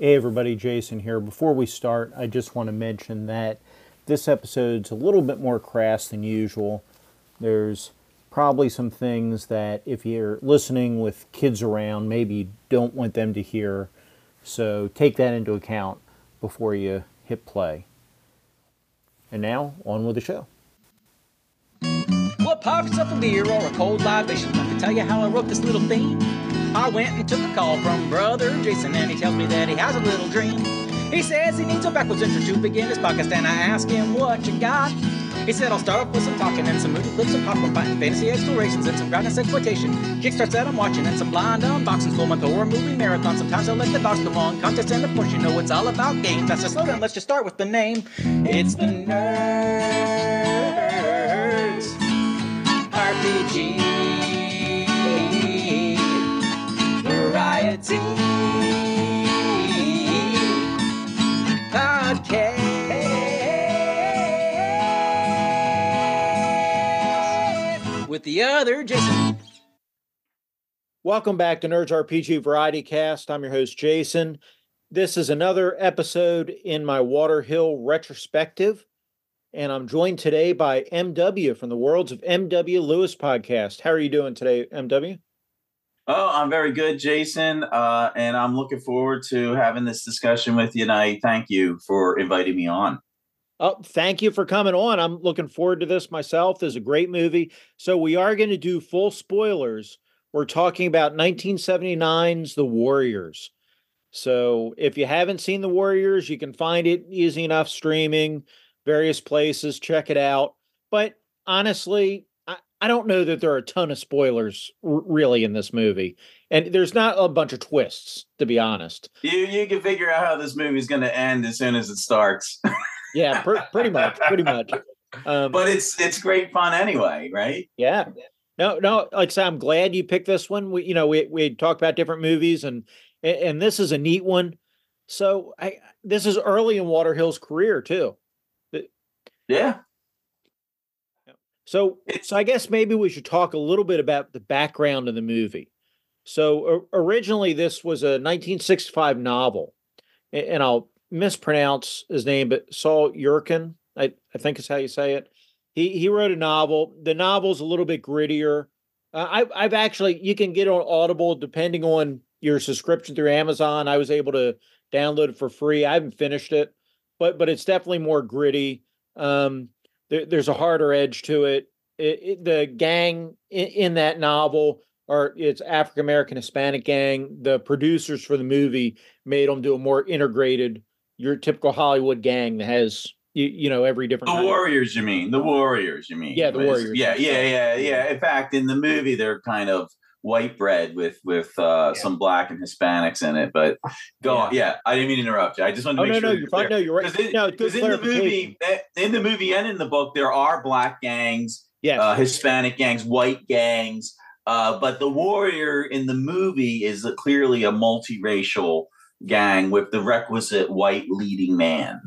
Hey everybody, Jason here. Before we start, I just want to mention that this episode's a little bit more crass than usual. There's probably some things that if you're listening with kids around, maybe you don't want them to hear. So take that into account before you hit play. And now, on with the show. What pockets up a beer or a cold libation? Let me tell you how I wrote this little theme. I went and took a call from brother Jason, and he tells me that he has a little dream. He says he needs a backwards intro to begin his podcast, and I ask him what you got. He said I'll start off with some talking and some moody clips of popcorn fighting, fantasy explorations, and some groundness exploitation. Kickstarts that I'm watching, and some blind unboxings, full month horror movie marathon. Sometimes I let the dogs come on, contest and of course you know it's all about games. That's a slow down. Let's just start with the name. It's the Nerds RPG Podcast with the other Jason. Welcome back to Nerds RPG Variety Cast. I'm your host, Jason. This is another episode in my Walter Hill retrospective, and I'm joined today by MW from the Worlds of MW Lewis podcast. How are you doing today, MW? Oh, I'm very good, Jason, uh, and I'm looking forward to having this discussion with you. And I thank you for inviting me on. Oh, thank you for coming on. I'm looking forward to this myself. This is a great movie. So we are going to do full spoilers. We're talking about 1979's The Warriors. So if you haven't seen The Warriors, you can find it easy enough streaming, various places. Check it out. But honestly, I, don't know that there are a ton of spoilers r- really in this movie. And there's not a bunch of twists, to be honest. You you can figure out how this movie is going to end as soon as it starts. Yeah, pr- pretty much, pretty much. Um, but it's it's great fun anyway, right? Yeah. No, no. Like I said, I'm glad you picked this one. We, you know, we we talked about different movies, and and this is a neat one. So I this is early in Walter Hill's career too. Yeah. So so I guess maybe we should talk a little bit about the background of the movie. So originally, this was a 1965 novel, and I'll mispronounce his name, but Saul Yurkin, I, I think is how you say it. He he wrote a novel. The novel's a little bit grittier. Uh, I I've actually you can get on Audible depending on your subscription through Amazon. I was able to download it for free. I haven't finished it, but but it's definitely more gritty. Um, there, there's a harder edge to it. It, it the gang in, in that novel are it's African American Hispanic gang. The producers for the movie made them do a more integrated, your typical Hollywood gang that has you, you know every different. The kind of- Warriors, you mean? The Warriors, you mean? Yeah, the Warriors. Yeah, yeah, yeah, yeah. In fact, in the movie, they're kind of white bread with with uh, Yeah. some black and Hispanics in it. But go on. Yeah, I didn't mean to interrupt you. I just wanted to Oh make no, sure. no, you're fine. No, you're right. Because no, in the movie, eh, in the movie and in the book, there are black gangs, yes, uh, Hispanic gangs, white gangs. Uh, but the warrior in the movie is a, clearly a multiracial gang with the requisite white leading man.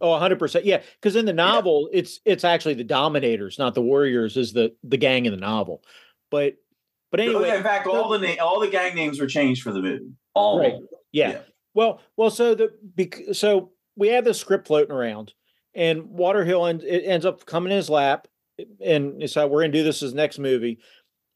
Oh, 100%. Yeah, because in the novel, it's it's actually the Dominators, not the Warriors, is the the gang in the novel. But but anyway, in fact, all the na- all the gang names were changed for the movie. All Right. yeah. yeah. Well, well, so the bec- so we have this script floating around, and Walter Hill and it ends up coming in his lap, and it's like we're gonna do this as next movie,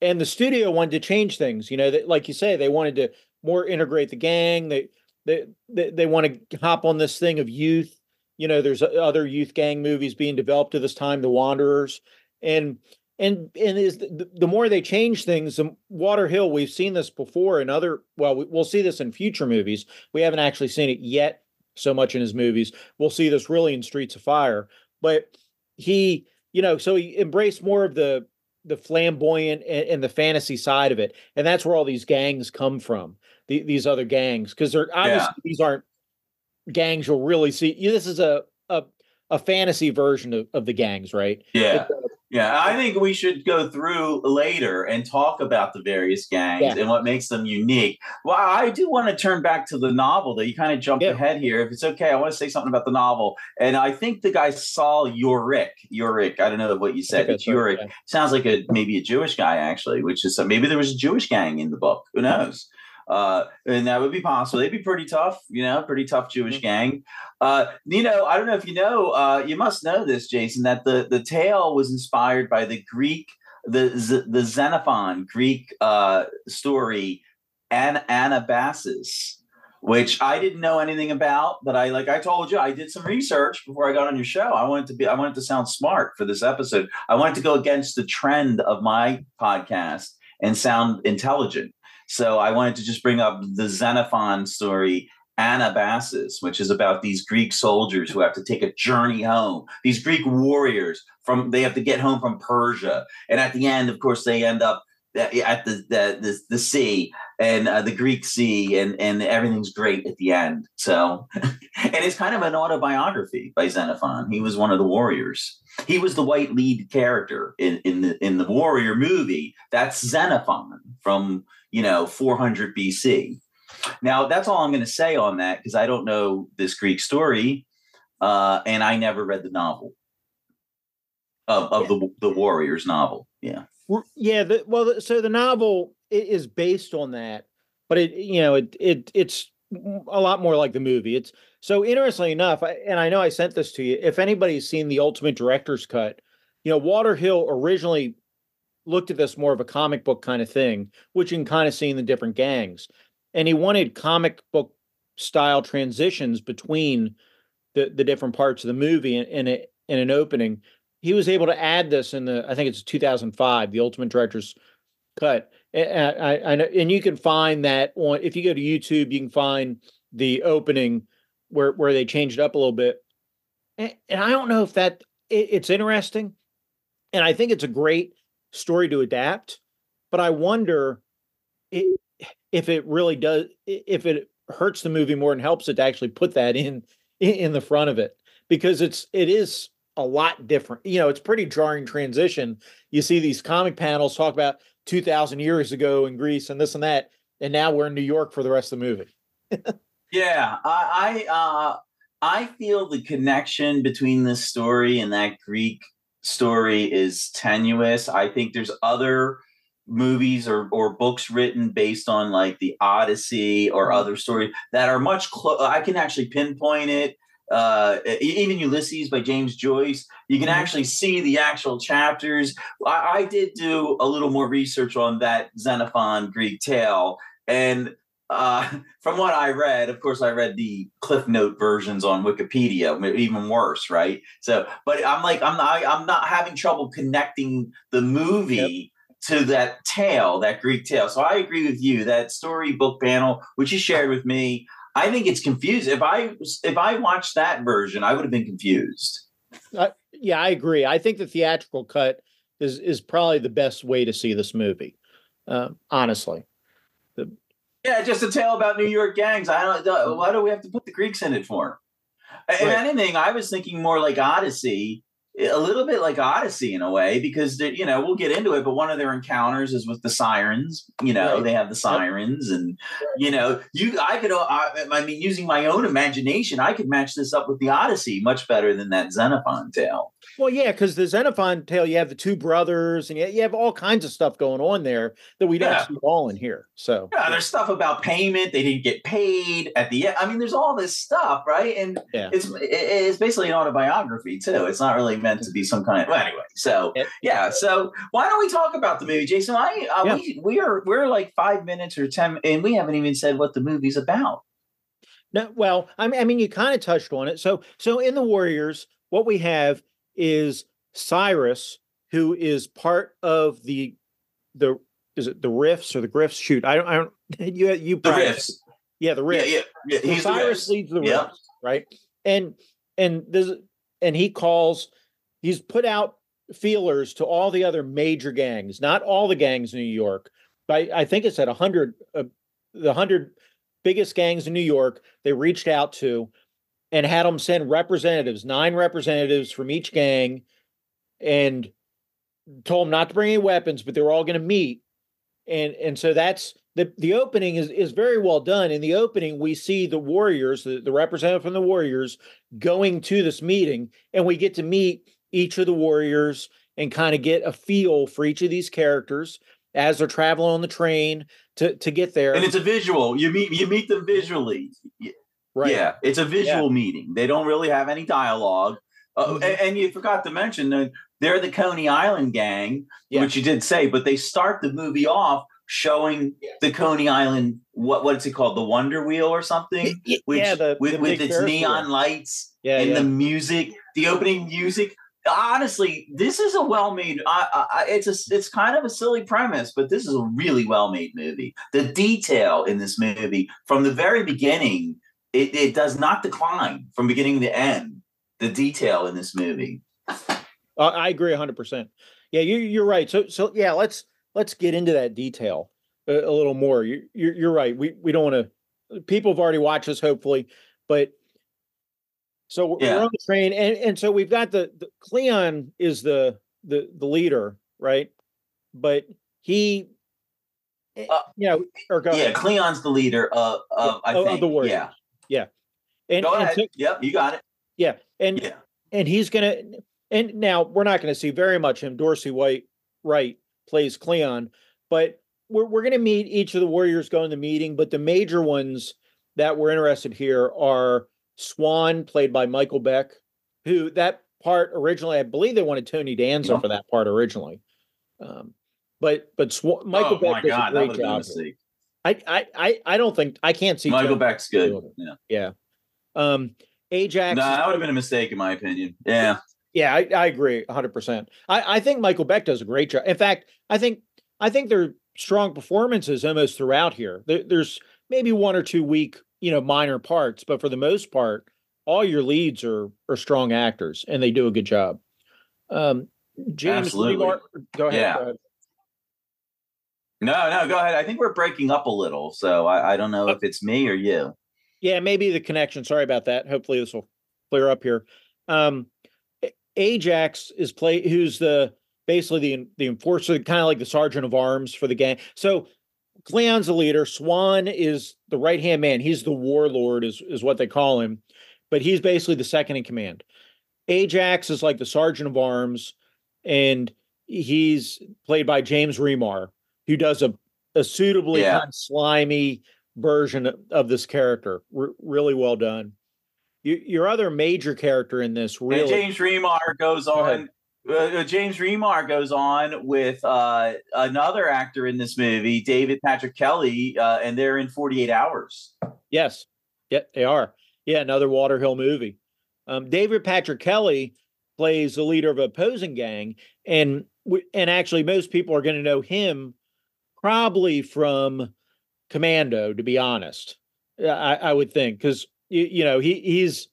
and the studio wanted to change things. You know, that like you say, they wanted to more integrate the gang. They they they, they want to hop on this thing of youth. You know, there's other youth gang movies being developed at this time, The Wanderers, and and and is the, the more they change things, the Walter Hill. We've seen this before in other. Well, we, we'll see this in future movies. We haven't actually seen it yet so much in his movies. We'll see this really in Streets of Fire. But he, you know, so he embraced more of the the flamboyant and, and the fantasy side of it, and that's where all these gangs come from. The, these other gangs, because they're obviously these aren't gangs you'll really see. This is a a, a fantasy version of, of the gangs, right? Yeah. Yeah, I think we should go through later and talk about the various gangs Yeah. and what makes them unique. Well, I do want to turn back to the novel, though. You kind of jumped Yeah. ahead here. If it's okay, I want to say something about the novel. And I think the guy Saul Yorick, Yorick, I don't know what you said. It's that's right, yeah. Sounds like a maybe a Jewish guy, actually, which is maybe there was a Jewish gang in the book. Who knows? Uh, and that would be possible. They'd be pretty tough, you know, pretty tough Jewish Mhm. gang. Uh, you know, I don't know if you know, uh, you must know this, Jason, that the the tale was inspired by the Greek, the the Xenophon Greek uh, story, An- Anabasis, which I didn't know anything about. But I, like I told you, I did some research before I got on your show. I wanted to be, I wanted to sound smart for this episode. I wanted to go against the trend of my podcast and sound intelligent. So I wanted to just bring up the Xenophon story, Anabasis, which is about these Greek soldiers who have to take a journey home. These Greek warriors from they have to get home from Persia, and at the end, of course, they end up at the the the, the sea and uh, the Greek Sea, and and everything's great at the end. So, and it's kind of an autobiography by Xenophon. He was one of the warriors. He was the white lead character in in the in the warrior movie. That's Xenophon from you know 400 BC. Now that's all I'm going to say on that because I don't know this Greek story, uh, and I never read the novel of, of the the Warriors novel. Yeah. Yeah, the, well, so the novel is based on that, but it you know it it it's a lot more like the movie. It's so interestingly enough, and I know I sent this to you. If anybody's seen the Ultimate Director's Cut, you know Walter Hill originally looked at this more of a comic book kind of thing, which you can kind of see in the different gangs, and he wanted comic book style transitions between the the different parts of the movie in, in, a, in an opening he was able to add this in the I think it's 2005, the Ultimate Director's Cut. And, I, I and you can find that on if you go to YouTube, you can find the opening where where they changed it up a little bit. And, and I don't know if that it, it's interesting, and I think it's a great story to adapt. But I wonder if it really does if it hurts the movie more and helps it to actually put that in, in the front of it because it's it is a lot different. You know, it's pretty jarring transition. You see these comic panels talk about 2000 years ago in Greece and this and that, and now we're in New York for the rest of the movie. Yeah, I I, uh, I feel the connection between this story and that Greek story is tenuous. I think there's other movies or or books written based on like the Odyssey or other stories that are much close. I can actually pinpoint it. Uh, even Ulysses by James Joyce, you can Mhm. actually see the actual chapters. I, I did do a little more research on that Xenophon Greek tale, and uh, from what I read, of course, I read the Cliff Note versions on Wikipedia, even worse, right? So, but I'm like, I'm not, I'm not having trouble connecting the movie to that tale, that Greek tale. So I agree with you. That storybook panel, which you shared with me, I think it's confused. If I if I watched that version, I would have been confused. Yeah, I agree. I think the theatrical cut is is probably the best way to see this movie. Uh, honestly, Yeah, just a tale about New York gangs. I don't. Why do we have to put the Greeks in it for? If anything, I was thinking more like Odyssey, a little bit like Odyssey in a way, because you know we'll get into it. But one of their encounters is with the sirens. You know, Right. they have the sirens, and you know, you. I could. uh, I, I mean, using my own imagination, I could match this up with the Odyssey much better than that Xenophon tale. Well, yeah, because the Xenophon tale, you have the two brothers, and you, you have all kinds of stuff going on there that we don't Yeah. see all in here. So, Yeah, there's stuff about payment. They didn't get paid at the end. I mean, there's all this stuff, right? And Yeah. it's it- it's basically an autobiography too. It's not really meant to be some kind of. Well, anyway, so It- yeah. So why don't we talk about the movie, Jason? I uh, Yeah. we we are we're like five minutes or ten, and we haven't even said what the movie's about. No, well, I mean, I mean, you kind of touched on it. So, so in the Warriors, what we have is Cyrus, who is part of the the is it the Riffs or the Griffs? Shoot, I don't, I don't. You, you, The riffs. yeah, the Yeah, Riffs. yeah, yeah. The Cyrus riffs. leads the Yeah. Riffs, right? And and this and he calls. He's put out feelers to all the other major gangs, not all the gangs in New York, but I, I think it's at a hundred, uh, the hundred biggest gangs in New York. They reached out to and had them send representatives, nine representatives from each gang, and told them not to bring any weapons, but they were all going to meet. And and so that's the the opening is is very well done. In the opening, we see the warriors, the, the representative from the warriors, going to this meeting, and we get to meet each of the warriors and kind of get a feel for each of these characters. as they're traveling on the train to to get there. And it's a visual. You meet you meet them visually. Right. Yeah, it's a visual meeting. They don't really have any dialogue. Uh, Mhm. and, and you forgot to mention that they're the Coney Island gang, Yeah. which you did say, but they start the movie off showing the Coney Island what what's it called, the Wonder Wheel or something, which yeah, the, with, the with its neon wheel. lights Yeah, and yeah. the music, the opening music. Honestly, this is a well-made. I, I, it's a, it's kind of a silly premise, but this is a really well-made movie. The detail in this movie, from the very beginning, it, it does not decline from beginning to end. The detail in this movie. I agree 100%. Yeah, you you're right. So so yeah, let's let's get into that detail a, a little more. You you're, you're right. We we don't want to people have already watched this hopefully, but so we're, Yeah. we're on the train and and so we've got the, the Cleon is the the the leader, right? But he eh, Uh, you know, Yeah. Cleon's the leader of, of I Of- of think. the Warriors. Yeah, And, go and ahead. so- yep, you got it. yeah, and Yeah, and he's gonna and now we're not gonna see very much him Dorsey Wright right plays cleon but we're, we're gonna meet each of the warriors going to the meeting but the major ones that we're interested here are swan played by michael beck who that part originally i believe they wanted tony danza Yeah. for that part originally um but but Swan, michael oh beck my does god, a great been a. I, I i i don't think i can't see Michael Tony Beck's good. Yeah. yeah um ajax No, is that would have been a mistake in my opinion. Yeah. Yeah, I, I agree 100%. I, I think Michael Beck does a great job. In fact, I think I think there are strong performances almost throughout here. There, there's maybe one or two weak, you know, minor parts, but for the most part, all your leads are are strong actors and they do a good job. Um, James Absolutely. Remar- go ahead. Yeah. go ahead. No, no, go ahead. I think we're breaking up a little, so I, I don't know if it's me or you. Yeah, maybe the connection. Sorry about that. Hopefully this will clear up here. Um Ajax is play who's the basically the the enforcer, kind of like the sergeant of arms for the gang. So Cleon's the leader. Swan is the right hand man. He's the warlord, is is what they call him, but he's basically the second in command. Ajax is like the sergeant of arms, and he's played by James Remar, who does a a suitably Yeah. kind of slimy version of- of this character. R- really well done. You, your other major character in this really And James Remar goes on. Uh, uh, James Remar goes on with uh, another actor in this movie, David Patrick Kelly, uh, and they're in 48 Hours. Yes. Yeah, they are. Yeah, another Walter Hill movie. Um, David Patrick Kelly plays the leader of an opposing gang, and and actually most people are going to know him probably from Commando. To be honest, I, I would think because you, you know he he's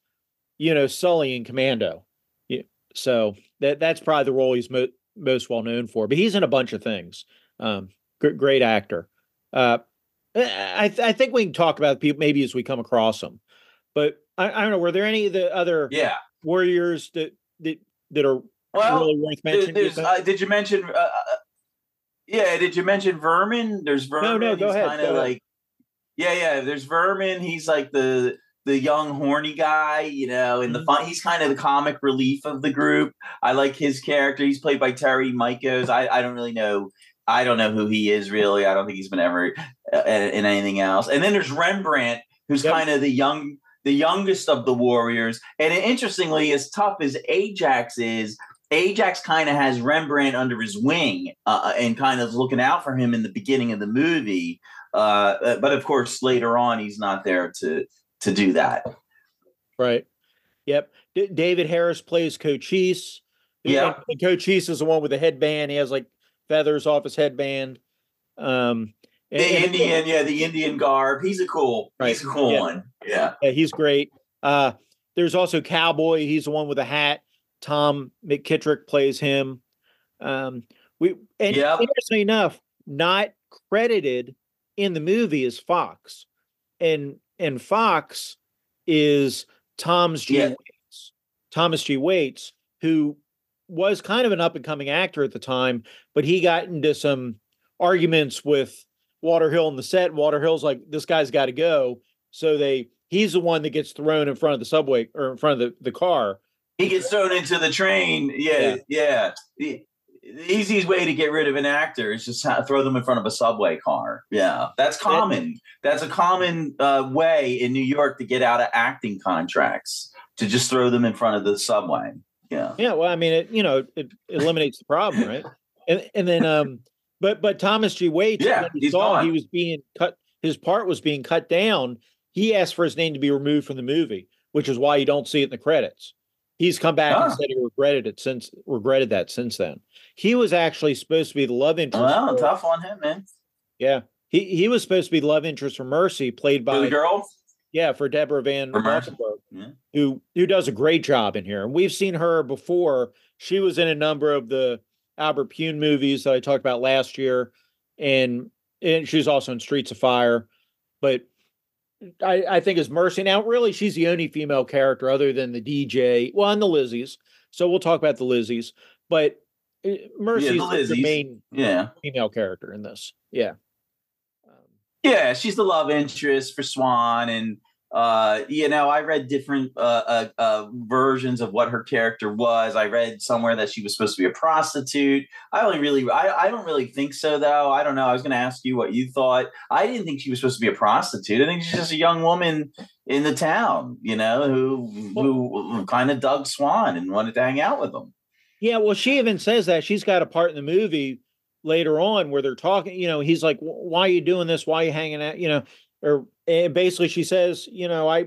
you know Sully in Commando, Yeah, so that that's probably the role he's mo- most well known for. But he's in a bunch of things. Um, gr- great actor. Uh, I, I th- I think we can talk about people maybe as we come across them. But I, I don't know. Were there any of the other Yeah. warriors that that, that are Well, really worth mentioning? do you there's, think? uh, did you mention? Uh, uh, yeah, did you mention Vermin? There's Vermin. no, go He's ahead, Kind of like, yeah, yeah. There's Vermin. He's like the the young horny guy, you know, and the Mhm. fun. He's kind of the comic relief of the group. I like his character. He's played by Terry Michos. I I don't really know. I don't know who he is really. I don't think he's been ever uh, in anything else. And then there's Rembrandt, who's Yep. kind of the young the youngest of the warriors. And interestingly, as tough as Ajax is, Ajax kind of has Rembrandt under his wing uh, and kind of looking out for him in the beginning of the movie. Uh, uh, but of course, later on, he's not there to to do that. Right. Yep. D- David Harris plays Cochise. Yeah. Cochise is the one with the headband. He has like feathers off his headband. Um, The and- and- Indian, yeah, the Indian garb. He's a cool. He's a cool yeah. one. Yeah. Yeah, he's great. Uh, there's also Cowboy. He's the one with the hat. Tom McKitterick plays him. Um, we and Yep. interestingly enough, not credited in the movie is Fox, and and Fox is Tom's G. Yeah. Waits, Thomas G. Waits, who was kind of an up and coming actor at the time, but he got into some arguments with Walter Hill in the set. Walter Hill's like, this guy's got to go. So they he's the one that gets thrown in front of the subway or in front of the, the car. He gets thrown into the train. Yeah, yeah. He- the easiest way to get rid of an actor is just throw them in front of a subway car. Yeah, that's common. That's a common uh, way in New York to get out of acting contracts to just throw them in front of the subway. Yeah. Yeah. Well, I mean, it you know it eliminates the problem, right? And and then um, but but Thomas G. Waits, Yeah, he he's saw gone. he was being cut, his part was being cut down. He asked for his name to be removed from the movie, which is why you don't see it in the credits. He's come back and said he regretted it since regretted that since then. He was actually supposed to be the love interest. Well, for- tough on him, man. Yeah, he he was supposed to be the love interest for Mercy, played For the girl. yeah for Deborah Van Mercy. Yeah. who who does a great job in here. And we've seen her before. She was in a number of the Albert Pyun movies that I talked about last year, and and she was also in Streets of Fire. But I, I think is Mercy now, really, she's the only female character other than the DJ, well, and the Lizzies. So we'll talk about the Lizzies, but Mercy the is the main Yeah. female character in this. Yeah. Um, Yeah, she's the love interest for Swan, and uh, you know, I read different uh, uh, uh, versions of what her character was. I read somewhere that she was supposed to be a prostitute. I only really, I, I don't really think so, though. I don't know. I was going to ask you what you thought. I didn't think she was supposed to be a prostitute. I think she's just a young woman in the town, you know, who who kind of dug Swan and wanted to hang out with him. Yeah, well, she even says that she's got a part in the movie later on where they're talking. You know, he's like, "Why are you doing this? Why are you hanging out?" You know, or and basically she says, "You know, I,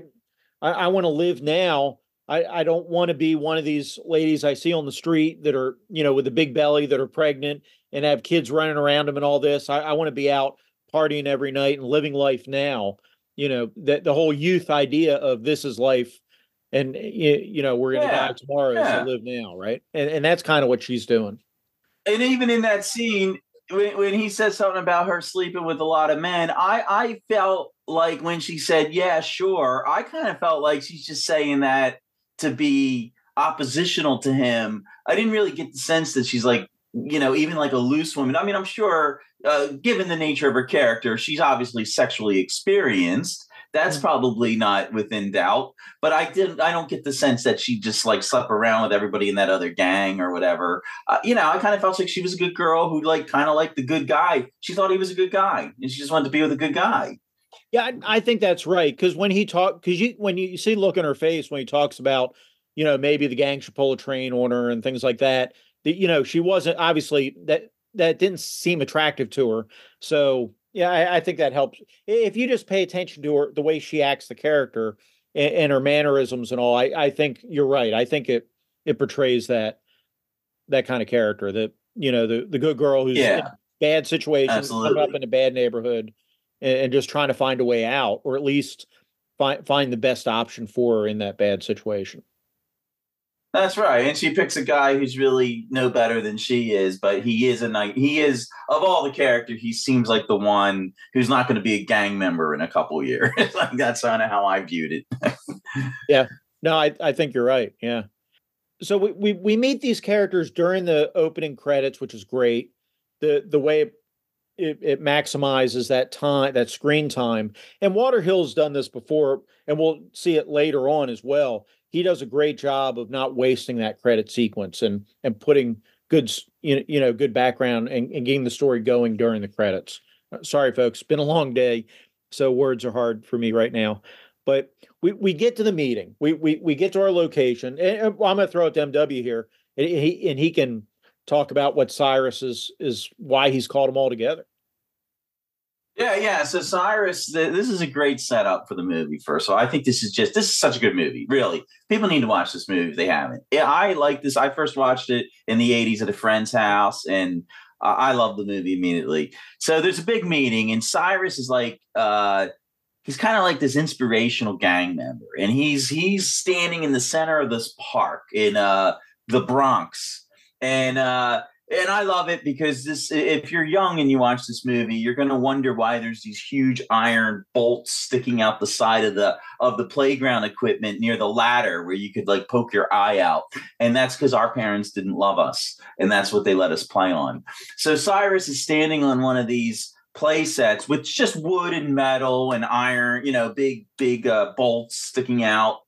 I, I want to live now. I, I don't want to be one of these ladies I see on the street that are, you know, with a big belly that are pregnant and have kids running around them and all this. I, I want to be out partying every night and living life now. You know, that the whole youth idea of this is life." And eh, you, you know we're gonna Yeah, die tomorrow, yeah. so live now, right? And and that's kind of what she's doing. and even in that scene when, when he said something about her sleeping with a lot of men i i felt like when she said yeah sure i kind of felt like she's just saying that to be oppositional to him i didn't really get the sense that she's like you know even like a loose woman i mean i'm sure uh, given the nature of her character she's obviously sexually experienced that's Mhm. probably not within doubt but i didn't i don't get the sense that she just like slept around with everybody in that other gang or whatever uh, you know, I kind of felt like she was a good girl who like kind of liked the good guy. She thought he was a good guy, and she just wanted to be with a good guy. Yeah, I, I think that's right. Because when he talked, because you when you see look in her face when he talks about, you know, maybe the gang should pull a train on her and things like that. That you know, she wasn't obviously that that didn't seem attractive to her. So yeah, I, I think that helps. If you just pay attention to her, the way she acts, the character, and, and her mannerisms and all, I, I think you're right. I think it it portrays that that kind of character. That you know, the the good girl who's in Yeah, bad situation, up in a bad neighborhood, and, and just trying to find a way out, or at least find find the best option for her in that bad situation. that's right. And she picks a guy who's really no better than she is, but he is a nice. He is of all the character, he seems like the one who's not going to be a gang member in a couple years. like that's kind of how I viewed it. Yeah, no, I, I think you're right. Yeah. So we, we we meet these characters during the opening credits, which is great. The the way it, it, it maximizes that time, that screen time. And Walter Hill's done this before, and we'll see it later on as well. He does a great job of not wasting that credit sequence and and putting good you know, you know good background and, and getting the story going during the credits. Uh, Sorry, folks, been a long day, so words are hard for me right now. But we, we get to the meeting. We we we get to our location. And I'm going to throw it to MW here, and he and he can talk about what Cyrus is is why he's called them all together. Yeah, yeah. So Cyrus, th- this is a great setup for the movie. First, so I think this is just this is such a good movie. Really, people need to watch this movie if they haven't. I like this. I first watched it in the '80s at a friend's house, and uh, I love the movie immediately. So there's a big meeting, and Cyrus is like, uh, he's kind of like this inspirational gang member, and he's he's standing in the center of this park in uh, the Bronx, and uh, and I love it because this if you're young and you watch this movie, you're going to wonder why there's these huge iron bolts sticking out the side of the of the playground equipment near the ladder where you could like poke your eye out. And that's cuz our parents didn't love us and that's what they let us play on. So Cyrus is standing on one of these play sets with just wood and metal and iron, you know, big big uh, bolts sticking out.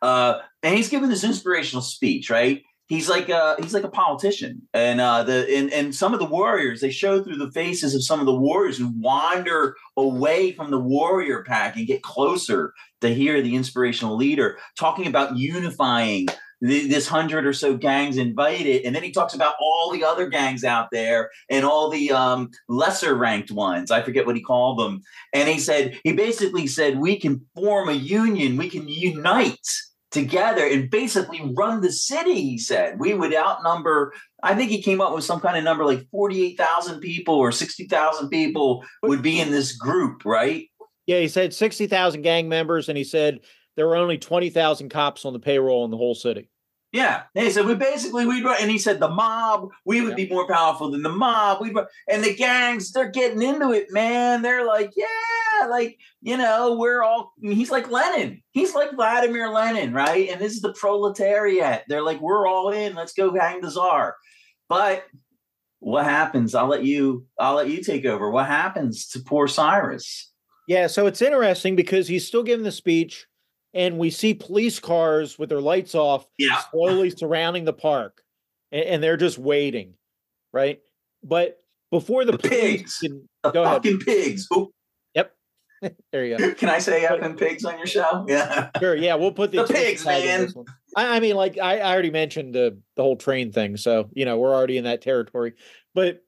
Uh, and he's giving this inspirational speech, right? He's like a he's like a politician. And uh the and, and some of the warriors they show through the faces of some of the warriors who wander away from the warrior pack and get closer to hear the inspirational leader talking about unifying the, this hundred or so gangs invited. And then he talks about all the other gangs out there and all the um, lesser ranked ones. I forget what he called them. And he said he basically said we can form a union. We can unite together and basically run the city. He said we would outnumber. I think he came up with some kind of number like forty-eight thousand people or sixty thousand people would be in this group, right? Yeah, he said sixty thousand gang members, and he said there were only twenty thousand cops on the payroll in the whole city. Yeah, he said we basically we'd and he said the mob we would yeah. be more powerful than the mob. We and the gangs they're getting into it, man. They're like, yeah, like you know we're all. He's like Lenin. He's like Vladimir Lenin, right? And this is the proletariat. They're like, we're all in. Let's go hang the czar. But what happens? I'll let you. I'll let you take over. What happens to poor Cyrus? Yeah, so it's interesting because he's still giving the speech and we see police cars with their lights off yeah. slowly surrounding the park and, and, they're just waiting right? But before the, the pigs. can, the fucking ahead. pigs. Yep. There you go. Can i say effing pigs on your show? Yeah. Sure yeah we'll put the, the pigs man. I, I, mean like I, I already mentioned the the whole train thing so you know we're already in that territory. But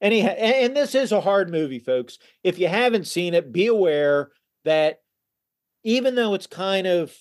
anyhow and this is a hard movie folks. If you haven't seen it be aware that even though it's kind of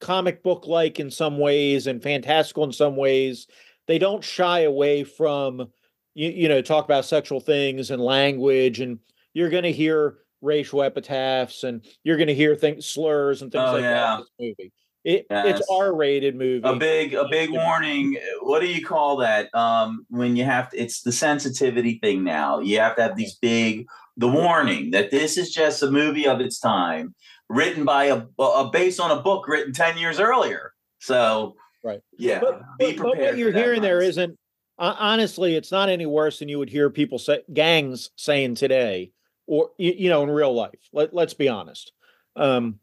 comic book like in some ways and fantastical in some ways, they don't shy away from you, you know talk about sexual things and language and you're going to hear racial epitaphs and you're going to hear things slurs and things oh, like yeah. that in this movie. It, yes. It's R-rated movie. A big, a big warning. What do you call that? Um, when you have to, it's the sensitivity thing. Now you have to have these big, the warning that this is just a movie of its time written by a, a based on a book written 10 years earlier. So, right. Yeah. But, be prepared. But what you're hearing there isn't, uh, honestly, it's not any worse than you would hear people say, gangs saying today or, you, you know, in real life. Let, let's be honest. Um,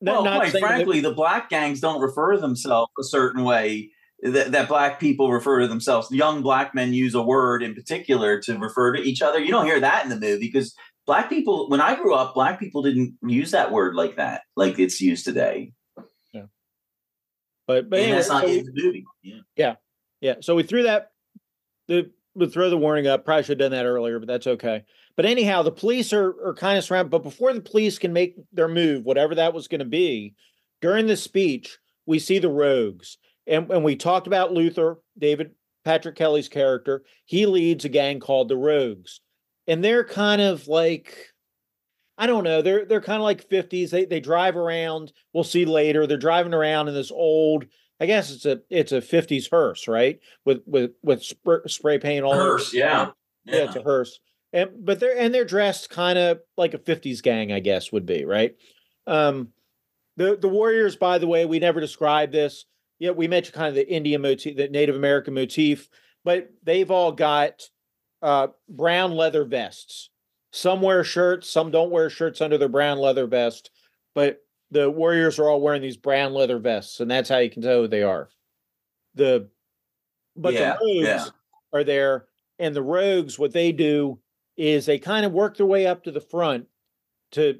well, quite frankly, the black gangs don't refer to themselves a certain way that, that black people refer to themselves. Young black men use a word in particular to refer to each other. You don't hear that in the movie because black people when i grew up black people didn't use that word like that like it's used today. Yeah. But but anyway, that's not so in the movie yeah. Yeah yeah so we threw that the we throw the warning up probably should have done that earlier but that's okay. But anyhow the police are are kind of surrounded but before the police can make their move whatever that was going to be during the speech we see the rogues. And, and we talked about luther david patrick kelly's character. He leads a gang called the rogues and they're kind of like I don't know. They're they're kind of like 50s. They they drive around. We'll see later. They're driving around in this old. I guess it's a it's a 50s hearse, right? With with with spray, spray paint all hearse. Yeah. yeah, yeah, it's a hearse. And but they're and they're dressed kind of like a 50s gang, I guess would be right. Um, the the warriors, by the way, we never described this. Yeah, we mentioned kind of the Indian motif, the Native American motif, but they've all got uh, brown leather vests. Some wear shirts, some don't wear shirts under their brown leather vest, but the Warriors are all wearing these brown leather vests, and that's how you can tell who they are. The but yeah, the rogues yeah. are there, and the rogues, what they do is they kind of work their way up to the front to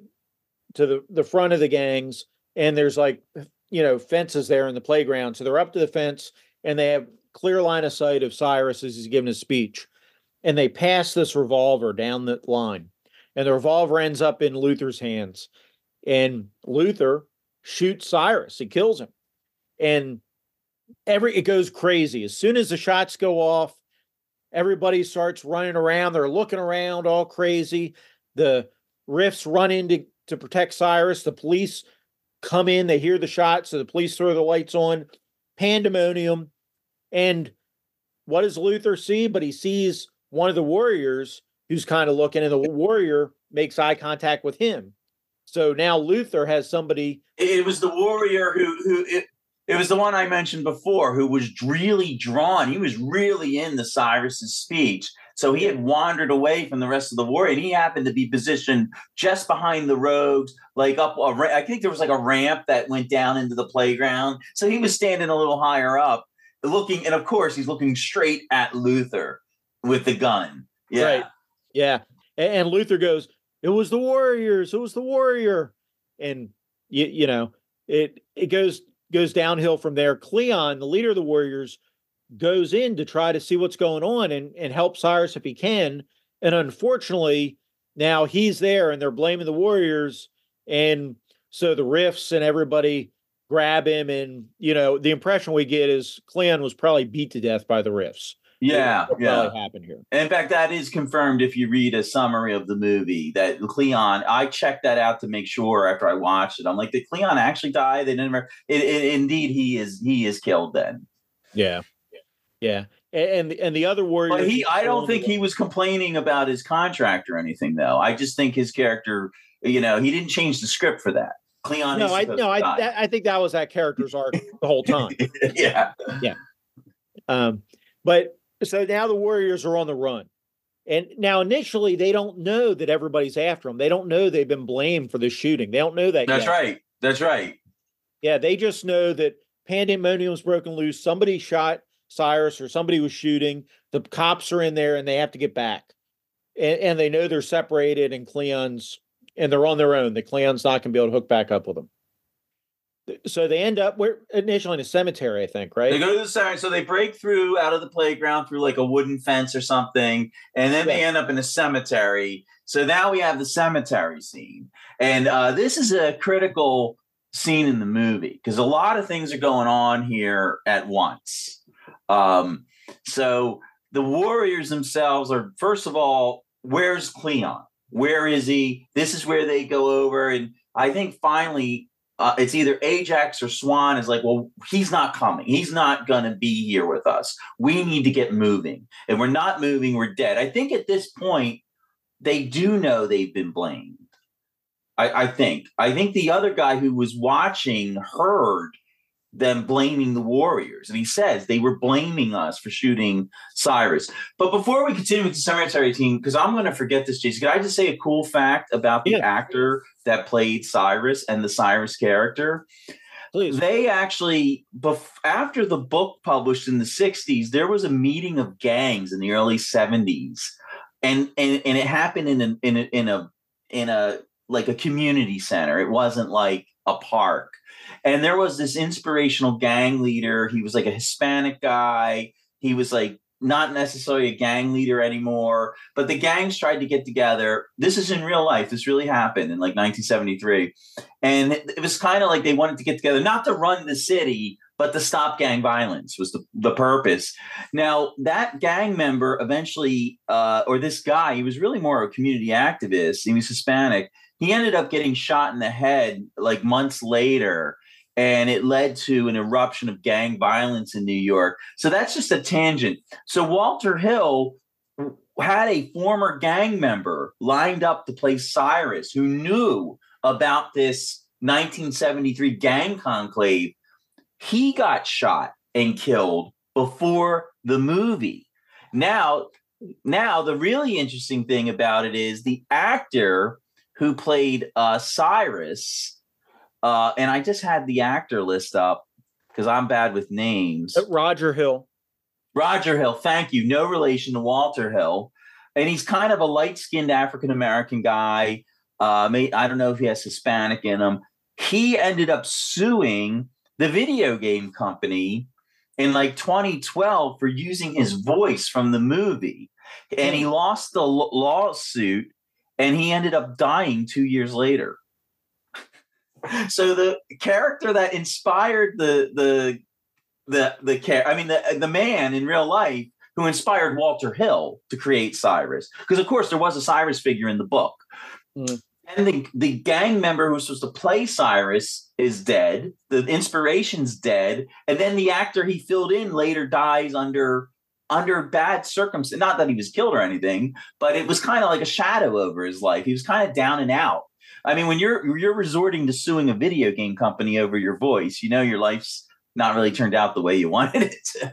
to the, the front of the gangs, and there's like you know fences there in the playground. So they're up to the fence and they have clear line of sight of Cyrus as he's giving his speech and they pass this revolver down the line and the revolver ends up in luther's hands and luther shoots cyrus he kills him and every it goes crazy. As soon as the shots go off everybody starts running around they're looking around all crazy. The riffs run in to, to protect cyrus the police come in they hear the shots so the police throw the lights on pandemonium and what does luther see? But he sees one of the warriors who's kind of looking, and the warrior makes eye contact with him. So now Luther has somebody. It was the warrior who who it, it was the one I mentioned before who was really drawn. He was really in the Cyrus's speech. So he had wandered away from the rest of the war, and he happened to be positioned just behind the rogues, like up. A, I think there was like a ramp that went down into the playground. So he was standing a little higher up. looking, and of course he's looking straight at Luther with the gun. Yeah. Right. Yeah. And, Luther goes, It was the Warriors. It was the Warrior. And you, you know, it it goes goes downhill from there. Cleon, the leader of the Warriors, goes in to try to see what's going on and, and help Cyrus if he can. And unfortunately, now he's there and they're blaming the Warriors. And so the Riffs and everybody grab him. And, you know, the impression we get is Cleon was probably beat to death by the Riffs. Yeah, yeah. happened here. In fact, that is confirmed if you read a summary of the movie that Cleon. I checked that out to make sure after I watched it. I'm like, did Cleon actually die? They never. It, it, indeed, he is. He is killed then. Yeah. Yeah. And and, and the other warrior. But he. I don't think he was complaining about his contract or anything, though. I just think his character. You know, he didn't change the script for that. Cleon. No, is I no, I that, I think that was that character's arc the whole time. Yeah, yeah. Um, but so now the Warriors are on the run. And now initially they don't know that everybody's after them. They don't know they've been blamed for the shooting. They don't know that. That's yet. right. That's right. Yeah, they just know that pandemonium's broken loose. Somebody shot Cyrus or somebody was shooting. The cops are in there and they have to get back. And, and they know they're separated and Cleon's and they're on their own. The Cleon's not gonna be able to hook back up with them. So they end up we're initially in a cemetery, I think, right? They go to the cemetery, so they break through out of the playground through like a wooden fence or something, and then they end up in a cemetery. So now we have the cemetery scene, and uh, this is a critical scene in the movie because a lot of things are going on here at once. Um, so the warriors themselves are first of all, where's Cleon? Where is he? This is where they go over, and I think finally uh, it's either Ajax or Swan is like, well, he's not coming. He's not going to be here with us. We need to get moving. And we're not moving, we're dead. I think at this point, they do know they've been blamed. I, I think. I think the other guy who was watching heard them blaming the Warriors. And he says they were blaming us for shooting Cyrus. But before we continue with the cemetery team, because I'm going to forget this, Jason, can I just say a cool fact about the Yeah. actor that played Cyrus and the Cyrus character? Please. They actually, bef- after the book published in the 60s, there was a meeting of gangs in the early 70s. And, and, and it happened in a, in a, in a, in a, like a community center. It wasn't like a park. And there was this inspirational gang leader. He was like a Hispanic guy. He was like not necessarily a gang leader anymore, but the gangs tried to get together. This is in real life. This really happened in like 1973. And it, was kind of like they wanted to get together, not to run the city, but to stop gang violence was the, the purpose. Now, that gang member eventually, uh, or this guy, he was really more a community activist. He was Hispanic. He ended up getting shot in the head like months later and it led to an eruption of gang violence in New York. So that's just a tangent. So Walter Hill had a former gang member lined up to play Cyrus who knew about this 1973 gang conclave. He got shot and killed before the movie. Now, now the really interesting thing about it is the actor who played uh, Cyrus uh, and I just had the actor list up because I'm bad with names. Uh, Roger Hill. Roger Hill, thank you. No relation to Walter Hill. And he's kind of a light skinned African American guy. Uh, I don't know if he has Hispanic in him. He ended up suing the video game company in like 2012 for using his voice from the movie. And he lost the lawsuit and he ended up dying two years later. So the character that inspired the the the the care i mean the the man in real life who inspired walter hill to create cyrus. Because of course there was a cyrus figure in the book. Mm. and the the gang member who was supposed to play cyrus is dead. The inspiration's dead. And then the actor he filled in later dies under under bad circumstances not that he was killed or anything but it was kind of like a shadow over his life he was kind of down and out I mean, when you're you're resorting to suing a video game company over your voice, you know your life's not really turned out the way you wanted it to.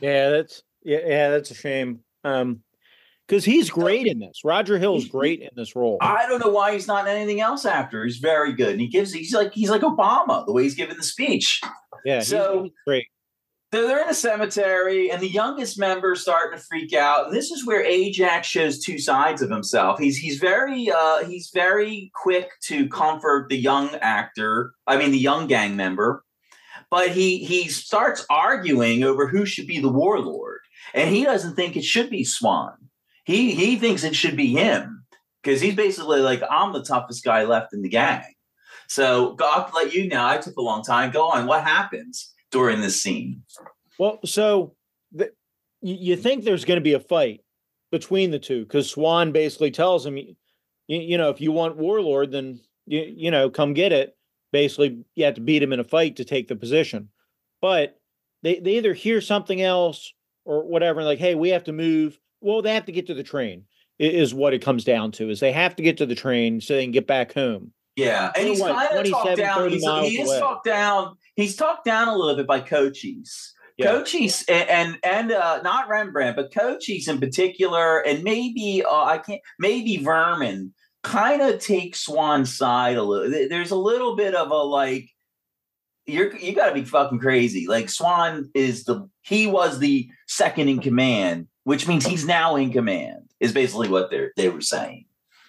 Yeah, that's yeah, yeah, that's a shame. Um, because he's great in this. Roger Hill's great in this role. I don't know why he's not in anything else after. He's very good, and he gives he's like he's like Obama the way he's giving the speech. Yeah, so- great. They're, they're in a cemetery, and the youngest member starting to freak out. And this is where Ajax shows two sides of himself. He's he's very uh, he's very quick to comfort the young actor. I mean, the young gang member, but he he starts arguing over who should be the warlord, and he doesn't think it should be Swan. He he thinks it should be him because he's basically like I'm the toughest guy left in the gang. So I'll let you know. I took a long time. Go on. What happens? During this scene. Well, so the, you think there's going to be a fight between the two because Swan basically tells him, you, you know, if you want Warlord, then you, you know, come get it. Basically, you have to beat him in a fight to take the position. But they, they either hear something else or whatever, like, hey, we have to move. Well, they have to get to the train, is what it comes down to, is they have to get to the train so they can get back home. Yeah, and he's kind of talked down. He's, he is talked down. He's talked down a little bit by Cochise. Yeah. Cochise and and, and uh, not Rembrandt, but Cochise in particular, and maybe uh, I can't, maybe Vermin kind of take Swan's side a little. There's a little bit of a like, you're you got to be fucking crazy. Like Swan is the he was the second in command, which means he's now in command. Is basically what they're they were saying.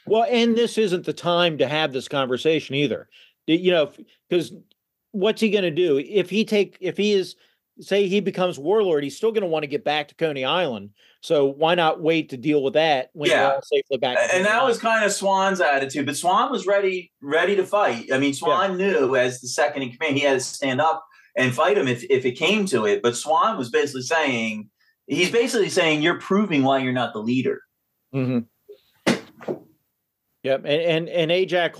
Well, and this isn't the time to have this conversation either. You know, because what's he going to do if he take if he is say he becomes warlord? He's still going to want to get back to Coney Island. So why not wait to deal with that when yeah. you're all safely back? and that Island? was kind of Swan's attitude, but Swan was ready ready to fight. I mean, Swan yeah. knew as the second in command, he had to stand up and fight him if if it came to it. But Swan was basically saying he's basically saying you're proving why you're not the leader. Mm-hmm. Yep, and and and Ajax,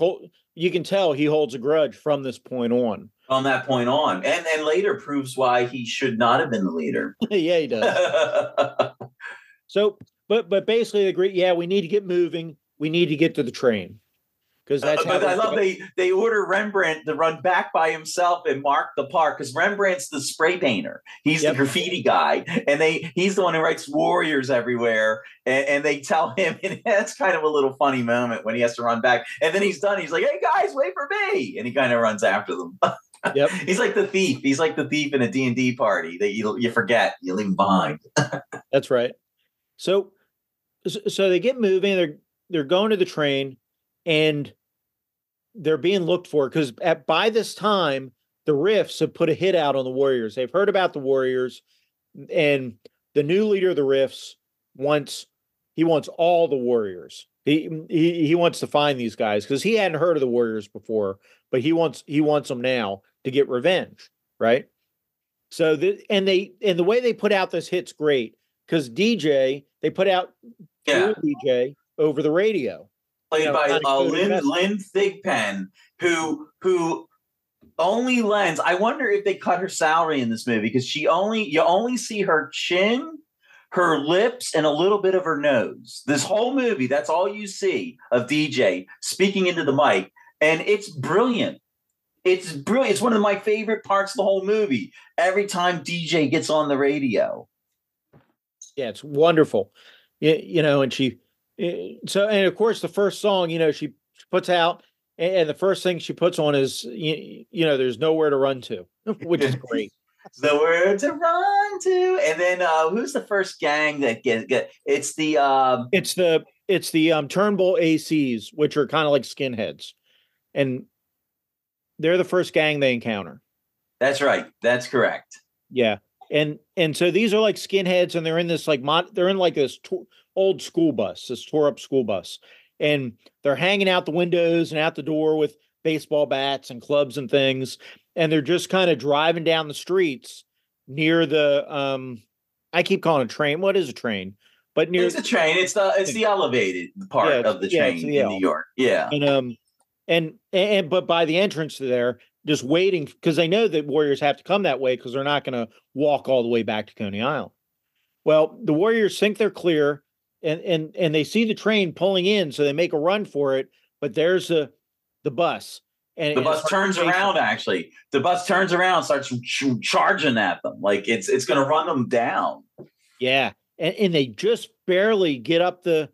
you can tell he holds a grudge from this point on. From that point on, and and later proves why he should not have been the leader. yeah, he does. so, but but basically, agree. Yeah, we need to get moving. We need to get to the train because that's. Uh, but I love they they order Rembrandt to run back by himself and mark the park because Rembrandt's the spray painter. He's yep. the graffiti guy, and they he's the one who writes warriors everywhere. And, and they tell him, and that's kind of a little funny moment when he has to run back. And then he's done. He's like, "Hey guys, wait for me!" And he kind of runs after them. Yep. he's like the thief. He's like the thief in a D and D party that you you forget, you leave him behind. that's right. So, so they get moving. They're they're going to the train and they're being looked for because at by this time the Riffs have put a hit out on the Warriors. They've heard about the Warriors, and the new leader of the Riffs wants he wants all the Warriors. He he he wants to find these guys because he hadn't heard of the Warriors before, but he wants he wants them now to get revenge, right? So the and they and the way they put out this hit's great because DJ they put out yeah. DJ over the radio played by uh, Lynn, Lynn Thigpen, who who only lends. I wonder if they cut her salary in this movie because she only you only see her chin, her lips, and a little bit of her nose. This whole movie, that's all you see of DJ speaking into the mic, and it's brilliant. It's brilliant. It's one of my favorite parts of the whole movie. Every time DJ gets on the radio. Yeah, it's wonderful. You, you know, and she Eh, so and of course the first song you know she puts out and the first thing she puts on is you, you know there's nowhere to run to which is great. Nowhere to run to. And then uh who's the first gang that get, get it's the um it's the it's the um turnbull acs which are kind of like skinheads. And they're the first gang they encounter. That's right. That's correct. Yeah. And and so these are like skinheads and they're in this like mod they're in like this to- old school bus, this tore up school bus. And they're hanging out the windows and out the door with baseball bats and clubs and things. And they're just kind of driving down the streets near the um I keep calling it a train. What is a train? But near it's a train. It's the it's the elevated part yeah, of the train yeah, the in New York. Yeah. And um and and but by the entrance to there, just waiting because they know that Warriors have to come that way because they're not going to walk all the way back to Coney Island. Well, the Warriors think they're clear and and and they see the train pulling in, so they make a run for it. But there's the the bus, and the bus turns around. Actually, the bus turns around, starts ch- charging at them like it's it's going to run them down. Yeah, and, and they just barely get up the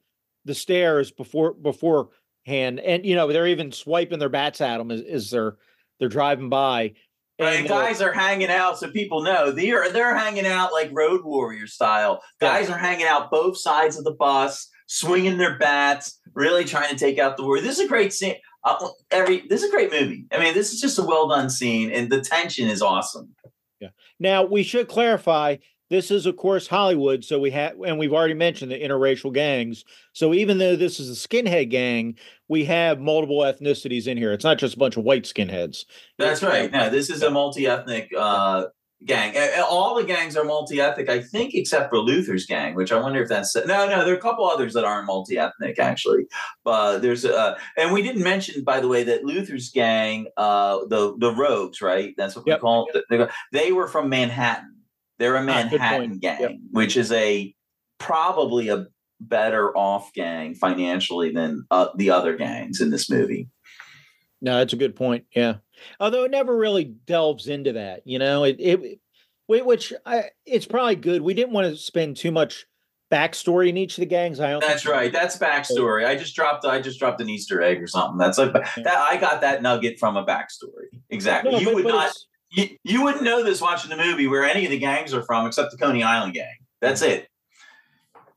the stairs before beforehand, and you know they're even swiping their bats at them as, as they're they're driving by, And, guys are hanging out, so people know they're they're hanging out like road warrior style. Guys are hanging out both sides of the bus, swinging their bats, really trying to take out the war. This is a great scene. Uh, every this is a great movie. I mean, this is just a well done scene, and the tension is awesome. Yeah. Now we should clarify. This is, of course, Hollywood. So we have, and we've already mentioned the interracial gangs. So even though this is a skinhead gang, we have multiple ethnicities in here. It's not just a bunch of white skinheads. That's right. No, this is a multi ethnic uh, gang. All the gangs are multi ethnic, I think, except for Luther's gang, which I wonder if that's no, no. There are a couple others that aren't multi ethnic actually. But there's uh, and we didn't mention, by the way, that Luther's gang, uh, the the Rogues, right? That's what Yep. we call it. They, they were from Manhattan. They're a Ah, Manhattan point. gang, Yep. which is a probably a better off gang financially than uh, the other gangs in this movie. No, that's a good point. Yeah. Although it never really delves into that, you know, it, it which I, it's probably good. We didn't want to spend too much backstory in each of the gangs. I don't. That's right. That's backstory. I just dropped. I just dropped an Easter egg or something. That's like that. I got that nugget from a backstory. Exactly. No, you but- would but not. You, you wouldn't know this watching the movie where any of the gangs are from, except the Coney Island gang. That's it.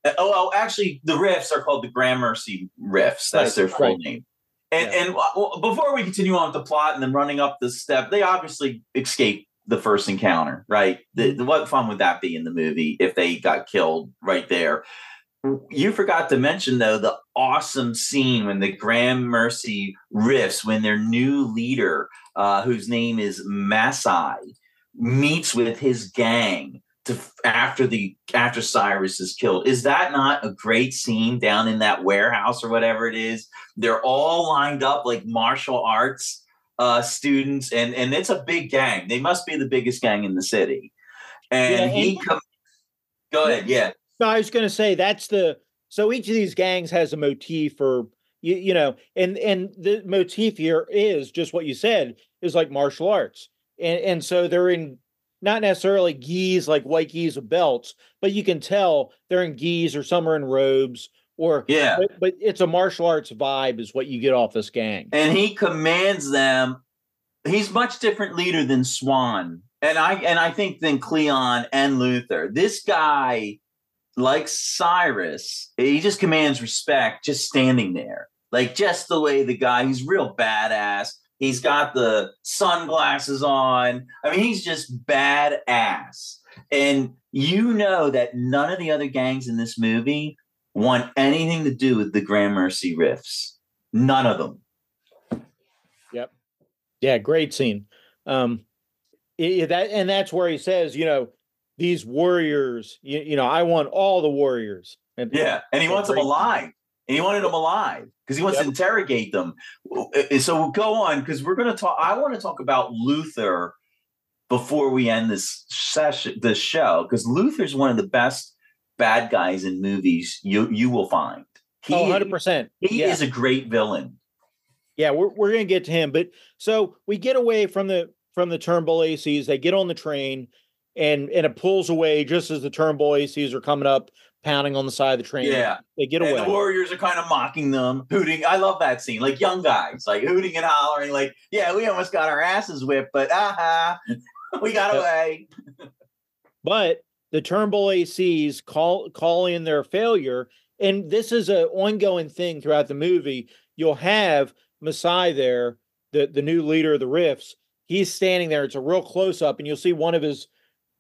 Uh, Oh, oh, actually, the riffs are called the Gramercy riffs. That's their full right. name. And Yeah. and well, before we continue on with the plot and then running up the step, they obviously escape the first encounter, right? The, Mm-hmm. the, what fun would that be in the movie if they got killed right there? You forgot to mention though the awesome scene when the Gramercy riffs when their new leader, uh, whose name is Masai, meets with his gang to after the after Cyrus is killed. Is that not a great scene down in that warehouse or whatever it is? They're all lined up like martial arts uh, students, and and it's a big gang. They must be the biggest gang in the city. And Yeah, he and- come. Go ahead. Yeah. No, I was going to say that's the so each of these gangs has a motif or you, you know, and and the motif here is just what you said is like martial arts, and and so they're in not necessarily gis like white gis with belts, but you can tell they're in gis or some are in robes or Yeah. but, but it's a martial arts vibe is what you get off this gang. and he commands them. He's much different leader than Swan, and I and I think than Cleon and Luther. This guy, like Cyrus, he just commands respect, just standing there, like just the way the guy. He's real badass. He's got the sunglasses on. I mean, he's just badass. And you know that none of the other gangs in this movie want anything to do with the Gramercy riffs. None of them. Yep. Yeah, great scene. Um, i- i- that and that's where he says, you know, these warriors, you, you know, I want all the warriors. And Yeah, and he wants them alive. And he wanted them alive because he wants to interrogate them. So we'll go on because we're going to talk. I want to talk about Luther before we end this session, this show, because Luther's one of the best bad guys in movies you you will find. He, oh, 100%. he yeah. is a great villain. Yeah, we're we're gonna get to him, but so we get away from the from the Turnbull ACs. They get on the train, and and it pulls away just as the Turnbull ACs are coming up, pounding on the side of the train. Yeah. they get And away. the Warriors are kind of mocking them, hooting. I love that scene, like young guys, like hooting and hollering, like, "Yeah, we almost got our asses whipped, but aha, we got away." but the Turnbull ACs call call in their failure, and this is an ongoing thing throughout the movie. You'll have Masai there, the the new leader of the Riffs. He's standing there. It's a real close up, and you'll see one of his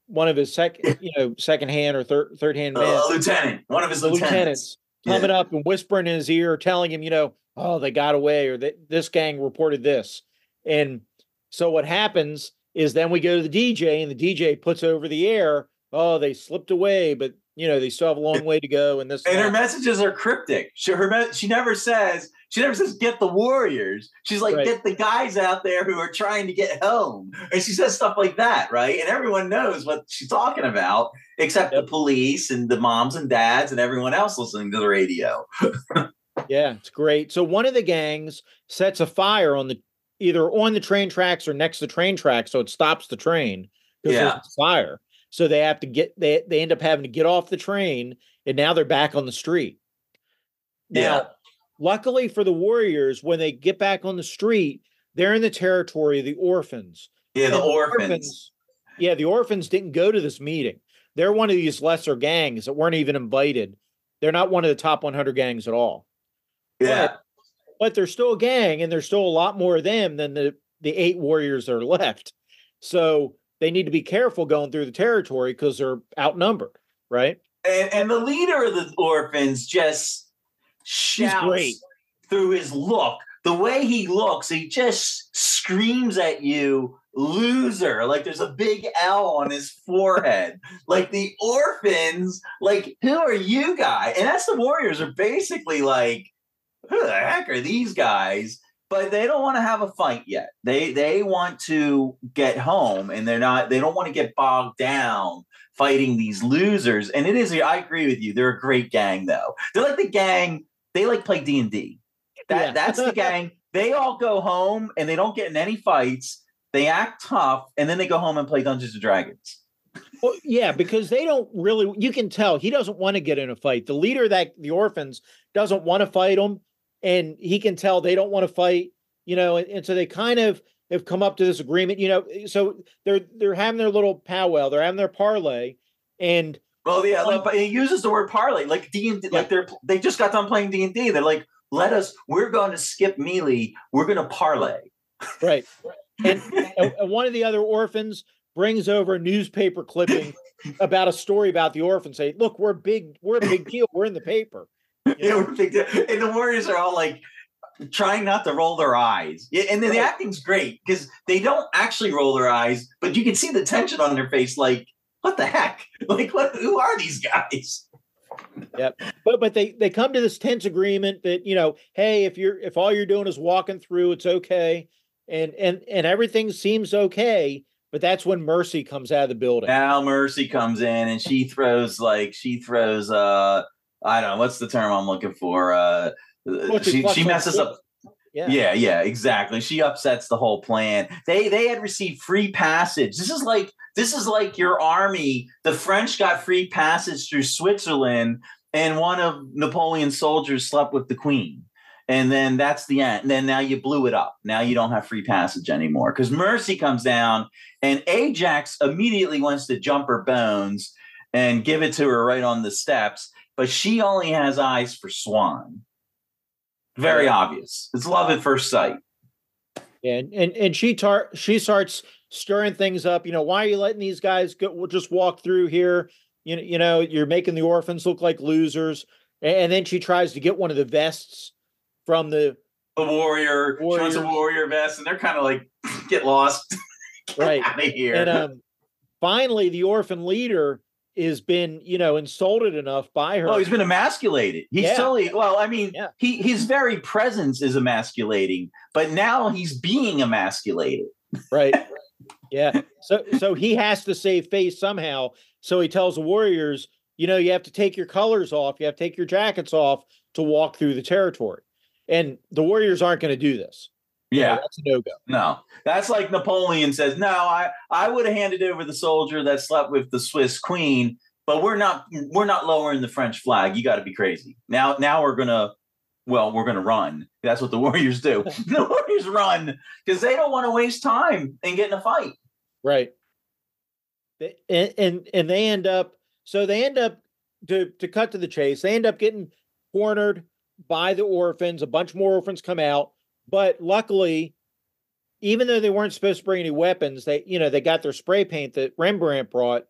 one of his second, you know, second hand or third third hand man. Uh, lieutenant, one of his lieutenants. lieutenants coming up and whispering in his ear, telling him, you know, oh, they got away or that this gang reported this. And so what happens is then we go to the DJ and the DJ puts over the air, oh, they slipped away, but you know, they still have a long way to go. And this and her messages are cryptic. She her she never says she never says get the warriors. She's like Right. get the guys out there who are trying to get home, and she says stuff like that, right? And everyone knows what she's talking about, except Yep. the police and the moms and dads and everyone else listening to the radio. yeah, it's great. So one of the gangs sets a fire on the either on the train tracks or next to the train tracks, so it stops the train because Yeah. there's fire. So they have to get they they end up having to get off the train, and now they're back on the street. Now, Yeah. Luckily for the Warriors, when they get back on the street, they're in the territory of the orphans. Yeah, the And orphans. Yeah, the orphans didn't go to this meeting. They're one of these lesser gangs that weren't even invited. They're not one of the top 100 gangs at all. Yeah. But they're still a gang, and there's still a lot more of them than the the eight warriors that are left. So they need to be careful going through the territory because they're outnumbered, right? And, and the leader of the orphans just shouts great. through his look. The way he looks, he just screams at you, loser. Like there's a big L on his forehead. like the orphans, like, who are you guys? And that's the Warriors are basically like, who the heck are these guys? But they don't want to have a fight yet. They they want to get home and they're not, they don't want to get bogged down fighting these losers. And it is, I agree with you. They're a great gang, though. They're like the gang. They like play D and D. That Yeah. that's the gang. They all go home and they don't get in any fights. They act tough, and then they go home and play Dungeons and Dragons. Well, yeah, because they don't really. You can tell he doesn't want to get in a fight. The leader that the orphans doesn't want to fight them, and he can tell they don't want to fight. You know, and, and so they kind of have come up to this agreement. You know, so they're they're having their little powwow. They're having their parlay, and Well, yeah, um, but he uses the word parlay, like D and Yeah. like they're they just got done playing D and D. They're like, let us. We're going to skip melee. We're going to parlay. right, and, and one of the other orphans brings over a newspaper clipping about a story about the orphans. Say, look, we're big. We're a big deal. We're in the paper. Yeah, we're big deal. and the Warriors are all like trying not to roll their eyes. Yeah, and then the acting's great because they don't actually roll their eyes, but you can see the tension on their face. Like, what the heck? Like, what? Who are these guys? Yep. But but they they come to this tense agreement that you know hey if you're if all you're doing is walking through it's okay and and and everything seems okay but that's when mercy comes out of the building Now Mercy comes in and she throws like she throws uh I don't know what's the term I'm looking for. Uh she she, plucks she like messes up yeah yeah yeah exactly she upsets the whole plan they they had received free passage this is like this is like your army. The french got free passage through switzerland and one of napoleon's soldiers slept with the queen. And then that's the end. And then now you blew it up. Now you don't have free passage anymore. Because mercy comes down and ajax immediately wants to jump her bones and give it to her right on the steps but she only has eyes for swan very obvious. It's love at first sight. and and and she tar- she starts stirring things up you know why are you letting these guys go we'll just walk through here you know you know you're making the orphans look like losers and, then she tries to get one of the vests from the The warrior, she wants a warrior vest, and they're kind of like, get lost, get Right. out of here. and um finally the orphan leader is been you know insulted enough by her oh, he's been emasculated. He's Yeah. totally well. I mean, Yeah. he his very presence is emasculating, but now he's being emasculated. right yeah so so he has to save face somehow so he tells the warriors you know you have to take your colors off you have to take your jackets off to walk through the territory and the warriors aren't going to do this Yeah, that's a no-go no, that's like Napoleon says. No, I I would have handed over the soldier that slept with the Swiss queen, but we're not we're not lowering the French flag. You got to be crazy. Now now we're gonna well we're gonna run. That's what the Warriors do. the Warriors run because they don't want to waste time and get in a fight. Right. And, and and they end up so they end up to to cut to the chase they end up getting cornered by the orphans a bunch more orphans come out but luckily even though they weren't supposed to bring any weapons they you know they got their spray paint that rembrandt brought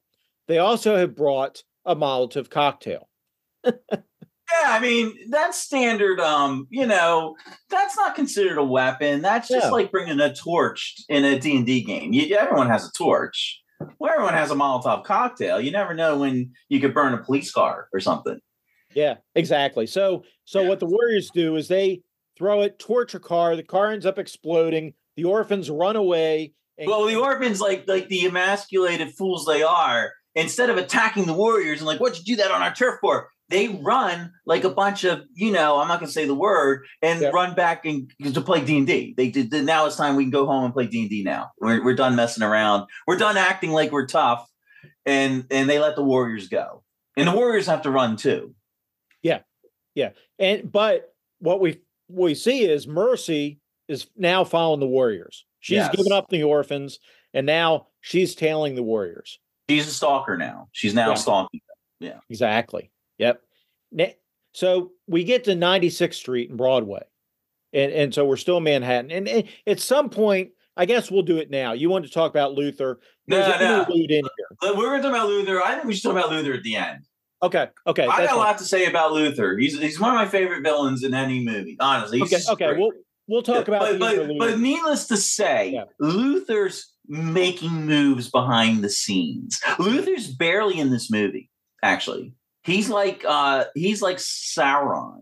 they also have brought a molotov cocktail Yeah, I mean that's standard. Um, you know, that's not considered a weapon. That's just Yeah. like bringing a torch in a D and D game. You, everyone has a torch. Well, everyone has a Molotov cocktail. You never know when you could burn a police car or something. yeah exactly so so what the warriors do is they throw it torch a car the car ends up exploding the orphans run away and Well, the orphans, like like the emasculated fools they are, instead of attacking the warriors and like, what'd you do that on our turf for? They run like a bunch of, you know, I'm not gonna say the word, and Yeah. run back and to play D and D. They did. Now it's time we can go home and play D and D. Now we're we're done messing around. We're done acting like we're tough, and and they let the warriors go, and the warriors have to run too. Yeah. Yeah. And but what we what we see is Mercy is now following the Warriors. She's Yes. given up the orphans and now she's tailing the Warriors. She's a stalker now. She's now Yeah. stalking them. Yeah. Exactly. Yep. So we get to 96th Street and Broadway, and and so we're still in Manhattan. And, and at some point, I guess we'll do it now. You want to talk about Luther? There's No, no. interlude in here. We're going to talk about Luther. I think we should talk about Luther at the end. Okay. Okay. I got a lot to say about Luther. He's he's one of my favorite villains in any movie. Honestly. He's Okay. Okay. great. We'll we'll talk about but, but, but needless to say, Yeah. Luther's making moves behind the scenes. Luther's barely in this movie, actually. He's like uh he's like Sauron.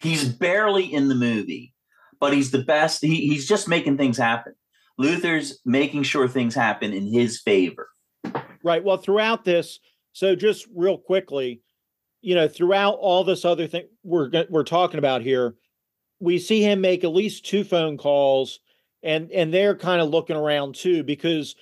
He's barely in the movie, but he's the best. He, he's just making things happen. Luther's making sure things happen in his favor. Right. Well, throughout this, so just real quickly, you know, throughout all this other thing we're we're talking about here, we see him make at least two phone calls, and and they're kind of looking around too because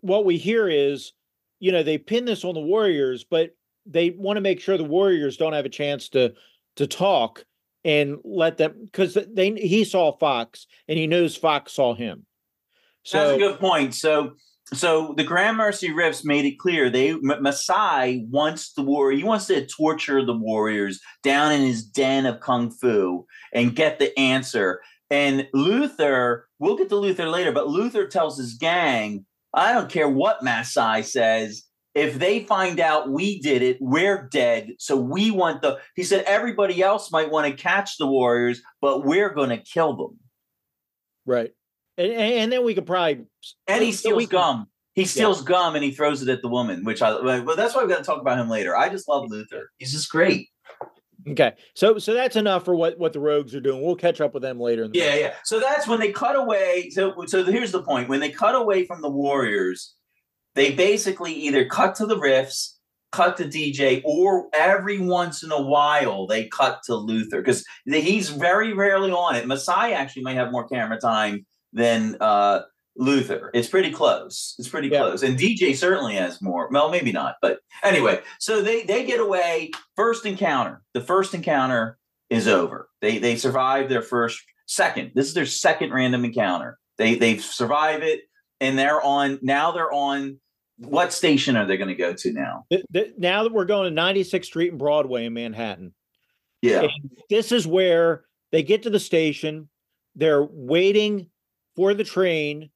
what we hear is, you know, they pin this on the Warriors, but they want to make sure the Warriors don't have a chance to to talk and let them because they he saw Fox and he knows Fox saw him. So That's a good point. So, so the Gramercy Riffs made it clear they Masai wants the warrior. He wants to torture the warriors down in his den of kung fu and get the answer. And Luther, we'll get to Luther later, but Luther tells his gang, "I don't care what Masai says." If they find out we did it, we're dead. So we want the. He said everybody else might want to catch the warriors, but we're going to kill them. right, and and then we could probably And he steals gum. He steals gum and he throws it at the woman, which I. Well, that's why we've got to talk about him later. I just love Luther. He's just great. Okay, so so that's enough for what what the Rogues are doing. We'll catch up with them later. The Yeah, yeah. So that's when they cut away. So, so here's the point: when they cut away from the Warriors, they basically either cut to the riffs, cut to DJ, or every once in a while they cut to Luther because he's very rarely on it. Masai actually might have more camera time than uh, Luther. It's pretty close. It's pretty Yeah. close, and DJ certainly has more. Well, maybe not, but anyway. So they they get away. First encounter. The first encounter is over. They they survive their first second. This is their second random encounter. They they survive it, and they're on now. They're on what station are they going to go to now? Now that we're going to 96th Street and Broadway in Manhattan, Yeah, and this is where they get to the station. They're waiting for the train,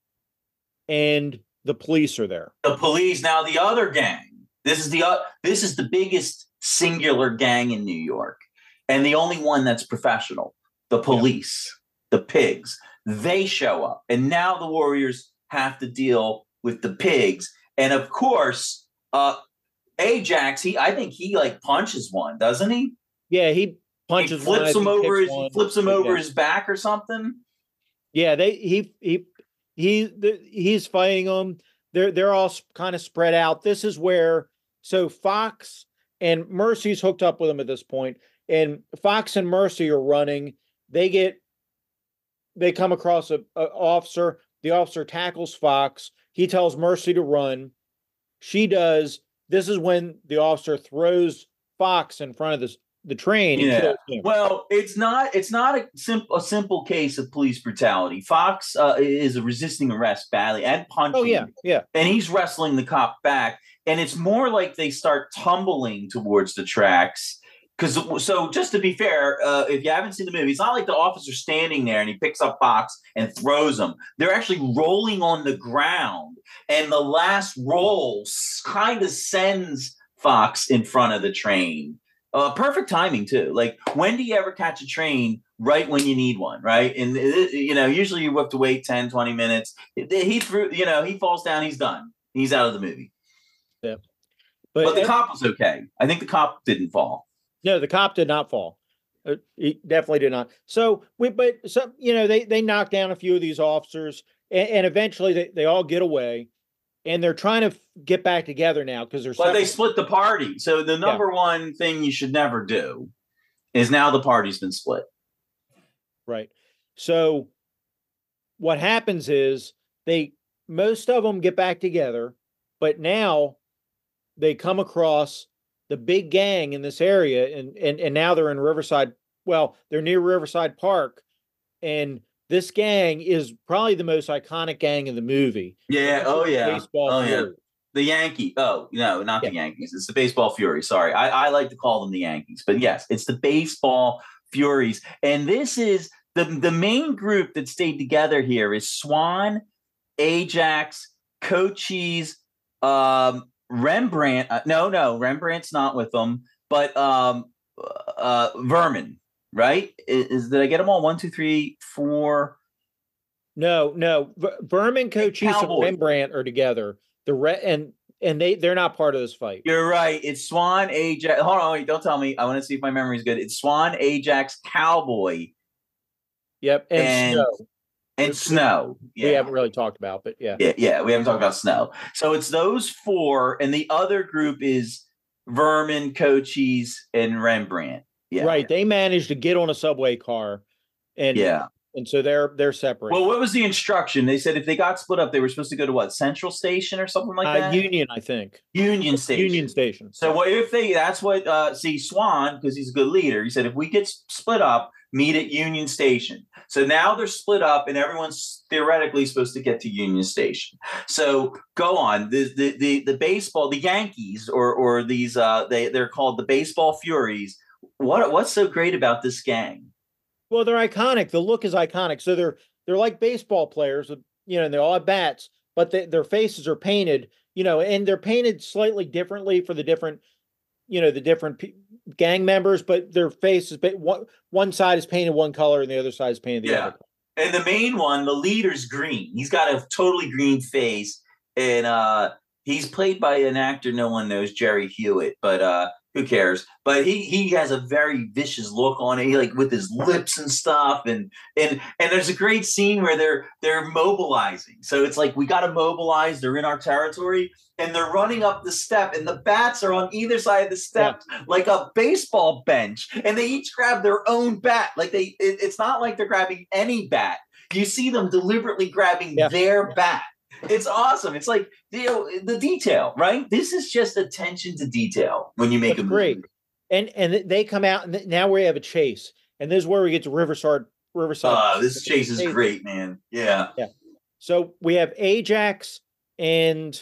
and the police are there. the police. Now the other gang. This is the uh, this is the biggest singular gang in New York, and the only one that's professional. The police, the pigs. They show up, and now the warriors have to deal with the pigs, and of course, uh, Ajax. He, I think he like punches one, doesn't he? Yeah, he punches he one, flips him over his one. flips him Yeah. over his back or something. Yeah, they he he he the, he's fighting them. They're they're all kind of spread out. This is where so Fox and Mercy's hooked up with him at this point, and Fox and Mercy are running. They get they come across a, a officer. The officer tackles Fox. He tells Mercy to run. She does. This is when the officer throws Fox in front of the the train. Yeah. Well, it's not it's not a simple a simple case of police brutality. Fox uh, is resisting arrest badly and punching. Oh yeah, yeah. and he's wrestling the cop back, and it's more like they start tumbling towards the tracks. Because so, just to be fair, uh, if you haven't seen the movie, it's not like the officer standing there and he picks up Fox and throws him. They're actually rolling on the ground, and the last roll kind of sends Fox in front of the train. Uh, perfect timing too. Like when do you ever catch a train right when you need one, right? And uh, you know, usually you have to wait 10, 20 minutes. He threw, you know, he falls down, he's done. He's out of the movie. But, But the cop was okay. I think the cop didn't fall. No, the cop did not fall. Uh, he definitely did not. So we, but some, you know, they they knock down a few of these officers, and, and eventually they, they all get away, and they're trying to f- get back together now because they're. But they split the party. So the number one thing you should never do is now the party's been split. right. So what happens is they most of them get back together, but now they come across the big gang in this area, and and and now they're in Riverside. Well, they're near Riverside Park, and this gang is probably the most iconic gang in the movie. Yeah. Oh yeah. Baseball Oh, yeah. The Yankee. Oh no, not the Yankees. It's the Baseball Fury. Sorry, I, I like to call them the Yankees, but yes, it's the Baseball Furies. And this is the the main group that stayed together here is Swan, Ajax, Cochise, um, Rembrandt. Uh, no, no, Rembrandt's not with them, but um, uh, Vermin. Right? Is, is did I get them all? One, two, three, four. No, no. V- Vermin, Cochise, and Rembrandt are together. The re- and and they they're not part of this fight. You're right. It's Swan, Ajax. Hold on, wait, don't tell me. I want to see if my memory is good. It's Swan, Ajax, Cowboy, Yep, and, And- Snow. And Snow. We haven't really talked about, but yeah. yeah, yeah. We haven't talked about Snow. So it's those four, and the other group is Vermin, Cochise, and Rembrandt. Yeah. Right. They managed to get on a subway car, and Yeah. and so they're they're separate. Well, what was the instruction? They said if they got split up, they were supposed to go to what? Central Station or something like uh, that? Union, I think. Union Station. Union Station. So what if they? That's what. Uh, see, Swan, because he's a good leader. He said if we get split up, meet at Union Station. So now they're split up, and everyone's theoretically supposed to get to Union Station. So go on. The the the, the baseball, the Yankees, or or these uh, they they're called the Baseball Furies. What what's so great about this gang? Well, they're iconic. The look is iconic. So they're they're like baseball players, you know, and they all have bats, but they, their faces are painted, you know, and they're painted slightly differently for the different, you know, the different gang members. But their face is one one side is painted one color and the other side is painted the Yeah. other. And the main one, the leader's green. He's got a totally green face, and uh, he's played by an actor no one knows, Jerry Hewitt. But uh, who cares? But he he has a very vicious look on it, he, like with his lips and stuff. And and and there's a great scene where they're they're mobilizing. So it's like we got to mobilize. They're in our territory, and they're running up the step, and the bats are on either side of the step, like a baseball bench, and they each grab their own bat. Like they, it- it's not like they're grabbing any bat. You see them deliberately grabbing Yeah. their bat. It's awesome. It's like you know the detail, right? This is just attention to detail when you make That's a great. movie. And and they come out, and now we have a chase, and this is where we get to Riverside. Riverside. Uh, this chase is great, man. Yeah. Yeah. So we have Ajax and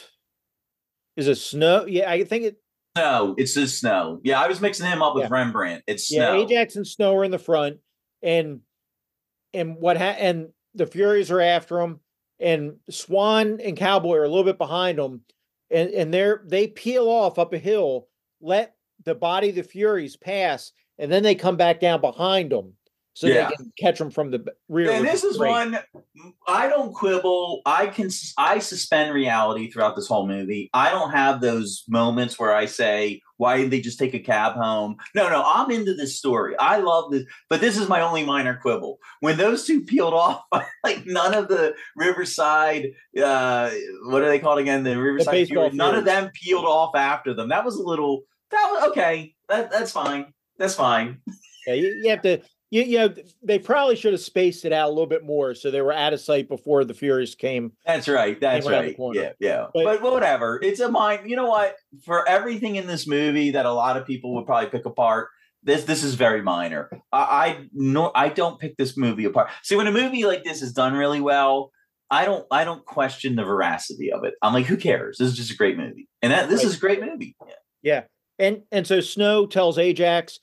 is it Snow? Yeah, I think it. No, it's just snow. Yeah, I was mixing him up with Yeah. Rembrandt. It's Yeah, snow. Ajax and Snow are in the front, and and what ha- and the Furies are after them, and Swan and Cowboy are a little bit behind them, and and they're they peel off up a hill, let the body of the Furies pass, and then they come back down behind them, so Yeah. they can catch them from the rear. And this is great. one I don't quibble. I can I suspend reality throughout this whole movie. I don't have those moments where I say, "Why didn't they just take a cab home?" No, no, I'm into this story. I love this, but this is my only minor quibble. When those two peeled off, like none of the Riverside, uh, what are they called again? The Riverside. Furies, none of them peeled off after them. That was a little. That was okay. That that's fine. That's fine. Yeah, you, you have to. You, you know, they probably should have spaced it out a little bit more so they were out of sight before the Furies came. That's right. That's right. Yeah, yeah. But- But, whatever. It's a mind. You know what? For everything in this movie that a lot of people would probably pick apart, this this is very minor. I, I no, I don't pick this movie apart. See, when a movie like this is done really well, I don't I don't question the veracity of it. I'm like, who cares? This is just a great movie, and that this is a great movie. Yeah. Yeah, and and so Snow tells Ajax,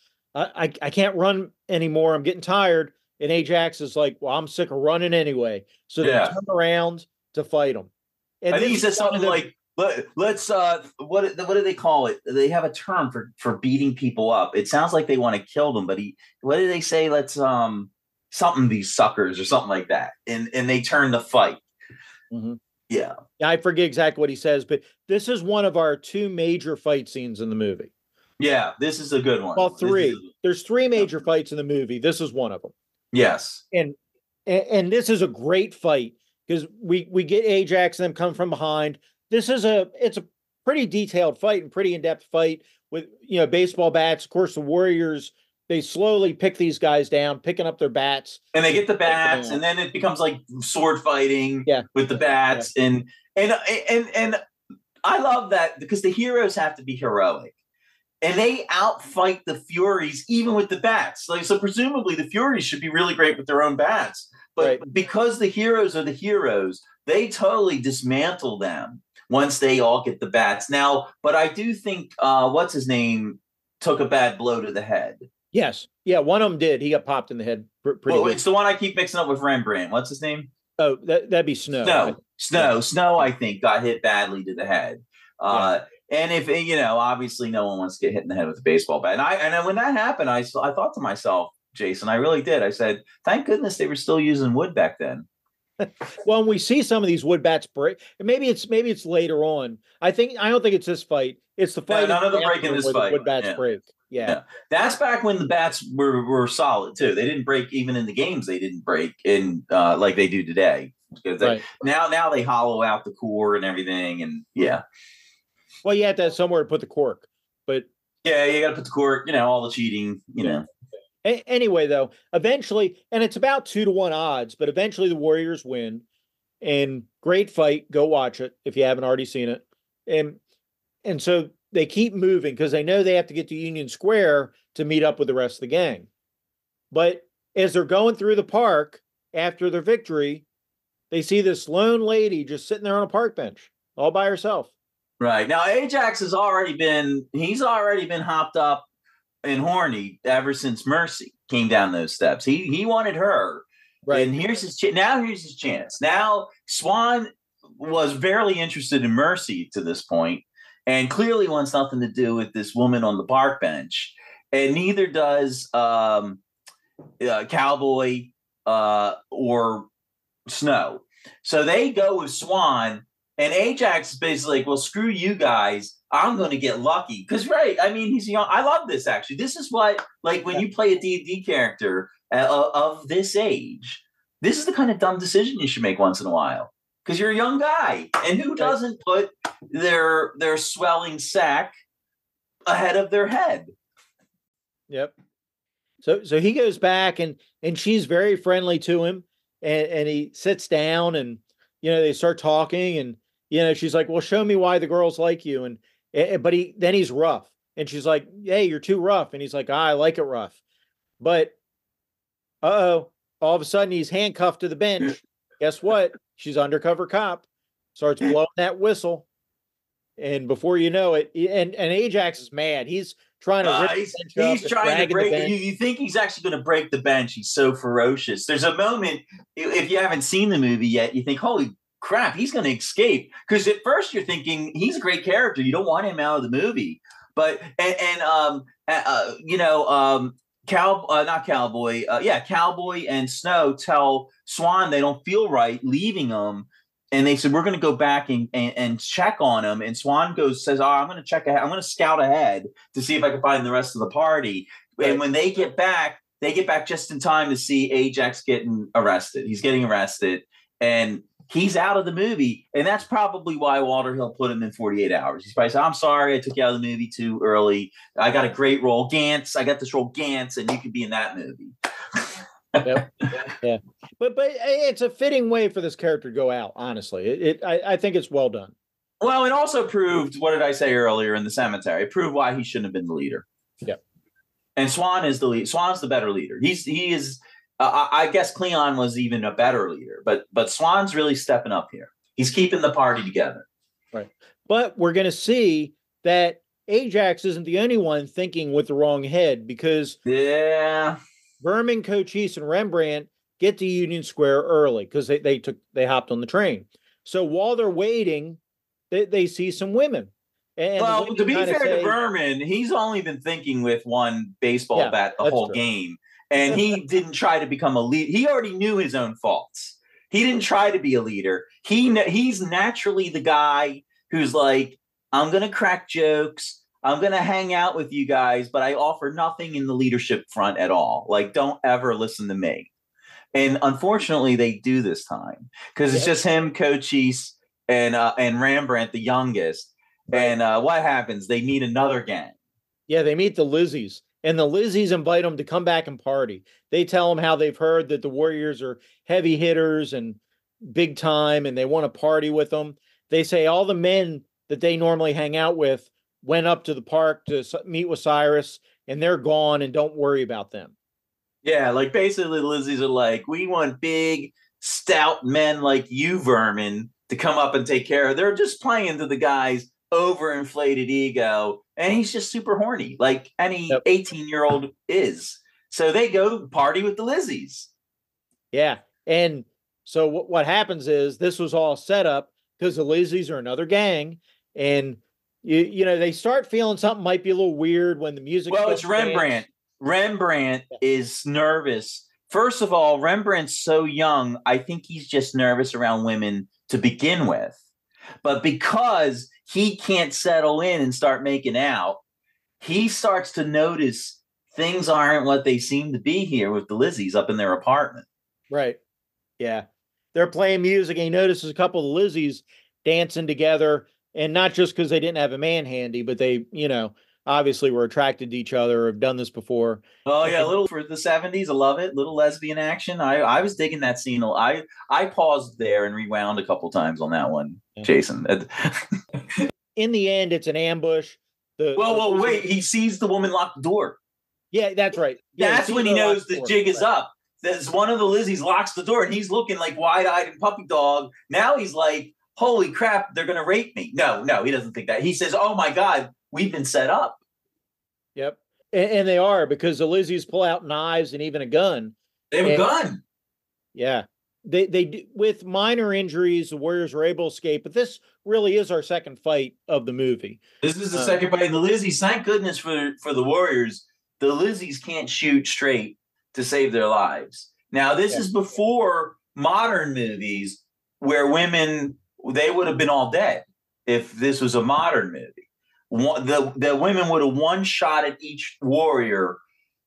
I, I can't run anymore. I'm getting tired. And Ajax is like, well, I'm sick of running anyway. So they Yeah. turn around to fight him. And I think he said is one of something the- like. Let, let's uh what what do they call it? They have a term for for beating people up. It sounds like they want to kill them, but he what do they say? Let's um something these suckers or something like that. And and they turn the fight. Mhm. Yeah. I forget exactly what he says, but this is one of our two major fight scenes in the movie. Yeah, this is a good one. Well, This is- three. There's three major fights in the movie. This is one of them. yes. and and, and this is a great fight because we we get Ajax and them come from behind. This is a it's a pretty detailed fight and pretty in depth fight with you know baseball bats. Of course, the Warriors they slowly pick these guys down, picking up their bats. And they get the bats, and then it becomes like sword fighting Yeah. with the bats, and and and and I love that because the heroes have to be heroic. And they outfight the Furies even with the bats. Like so presumably the Furies should be really great with their own bats. But Right. because the heroes are the heroes, they totally dismantle them once they all get the bats. Now, but I do think uh what's his name took a bad blow to the head. Yes. Yeah, one of them did. He got popped in the head pr- pretty Well, good. it's the one I keep mixing up with Rembrandt. What's his name? Oh, that, that'd be Snow. Snow. Snow. Snow, I think, got hit badly to the head. Uh, and if you know, obviously, no one wants to get hit in the head with a baseball bat. And I and then when that happened, I I thought to myself, Jason, I really did. I said, thank goodness they were still using wood back then. Well, when we see some of these wood bats break, maybe it's maybe it's later on. I think I don't think it's this fight. It's the No, fight. none of them after break in this the fight. Wood bats Yeah. break. Yeah. Yeah. That's back when the bats were were solid too. They didn't break even in the games. They didn't break in uh, like they do today. Because they, Right. now now they hollow out the core and everything. And yeah, Well, you have to have somewhere to put the cork. But yeah, you got to put the core. You know, all the cheating. You know, a- anyway, though, eventually, and it's about two to one odds, but eventually the Warriors win. And great fight. Go watch it if you haven't already seen it. And and so they keep moving because they know they have to get to Union Square to meet up with the rest of the gang. But as they're going through the park after their victory, they see this lone lady just sitting there on a park bench all by herself. Right. Now Ajax has already been he's already been hopped up and horny ever since Mercy came down those steps. He he wanted her. And here's his ch- now here's his chance. Now Swan was barely interested in Mercy to this point and clearly wants nothing to do with this woman on the park bench. And neither does um uh, Cowboy uh or Snow. So they go with Swan and Ajax is basically like, well, screw you guys. I'm going to get lucky. Because, right, I mean, he's young. I love this, actually. This is what, like, when you play a D&D character uh, of this age, this is the kind of dumb decision you should make once in a while. Because you're a young guy. And who doesn't put their their swelling sack ahead of their head? Yep. So so he goes back and and she's very friendly to him and and he sits down and you know they start talking and you know she's like, "Well, show me why the girls like you." And eh, but he then he's rough and she's like, "Hey, you're too rough." And he's like, ah, "I like it rough." But uh-oh, all of a sudden he's handcuffed to the bench. Guess what? She's undercover cop. Starts blowing that whistle. And before you know it, and and Ajax is mad. He's trying to Uh, he's he's and trying to break. You, you think he's actually going to break the bench? He's so ferocious. There's a moment if you haven't seen the movie yet, you think, "Holy crap, he's going to escape." Because at first you're thinking he's a great character. You don't want him out of the movie, but and, and um uh, you know um cow uh, not cowboy uh, yeah cowboy and snow tell swan they don't feel right leaving him and they said we're going to go back and, and and check on him and swan goes says oh i'm going to check ahead i'm going to scout ahead to see if i can find the rest of the party Right. and when they get back they get back just in time to see ajax getting arrested he's getting arrested and he's out of the movie and that's probably why walter hill put him in 48 hours he's probably said i'm sorry i took you out of the movie too early i got a great role Ganz i got this role Ganz and you could be in that movie Yep. yeah, but but it's a fitting way for this character to go out. Honestly, it, it I, I think it's well done. Well, it also proved what did I say earlier in the cemetery? It proved why he shouldn't have been the leader. Yep. And Swan is the lead. Swan's the better leader. He's he is. Uh, I I guess Cleon was even a better leader, but but Swan's really stepping up here. He's keeping the party together. Right. But we're going to see that Ajax isn't the only one thinking with the wrong head because Yeah. Vermin, Cochise, and Rembrandt get to Union Square early because they, they took they hopped on the train. So while they're waiting, they, they see some women. And well, women to be fair say- to Vermin, he's only been thinking with one baseball Yeah, bat the whole true. game, and he didn't try to become a lead. He already knew his own faults. He didn't try to be a leader. He he's naturally the guy who's like, I'm gonna crack jokes. I'm gonna hang out with you guys, but I offer nothing in the leadership front at all. Like, don't ever listen to me. And unfortunately, they do this time because it's just him, Cochise, and uh, and Rembrandt, the youngest. And uh, what happens? They meet another gang. Yeah, they meet the Lizzies, and the Lizzies invite them to come back and party. They tell them how they've heard that the Warriors are heavy hitters and big time, and they want to party with them. They say all the men that they normally hang out with went up to the park to meet with Cyrus, and they're gone, and don't worry about them. Yeah, like basically Lizzies are like, we want big, stout men like you, Vermin, to come up and take care of. They're just playing to the guy's overinflated ego, and he's just super horny, like any 18 year old is. So they go party with the Lizzies. Yeah. And so what, what happens is this was all set up because the Lizzies are another gang. And you, you know, they start feeling something might be a little weird when the music. Well, it's Rembrandt. Rembrandt yeah. is nervous. First of all, Rembrandt's so young. I think he's just nervous around women to begin with. But because he can't settle in and start making out, he starts to notice things aren't what they seem to be here with the Lizzies up in their apartment. Right. Yeah. They're playing music and he notices a couple of Lizzies dancing together. And not just because they didn't have a man handy, but they, you know, obviously were attracted to each other, or have done this before. Oh yeah, a little for the 70s. I love it. Little lesbian action. I, I was digging that scene. I I paused there and rewound a couple times on that one, Jason. In the end, it's an ambush. The, well, uh, well, wait. He sees the woman lock the door. Yeah, that's right. Yeah, that's when he knows the jig is right. up. There's one of the Lizzies locks the door and he's looking like wide eyed and puppy dog. Now he's like, holy crap, they're going to rape me. No, no, he doesn't think that. He says, oh my God, we've been set up. Yep. And, and they are because the Lizzies pull out knives and even a gun. They have and, a gun. Yeah. They, they, with minor injuries, the Warriors were able to escape, but this really is our second fight of the movie. This is the um, second fight. The Lizzies, thank goodness for, for the Warriors, the Lizzies can't shoot straight to save their lives. Now, this yeah. is before modern movies where women they would have been all dead if this was a modern movie. One, the the women would have one shot at each warrior,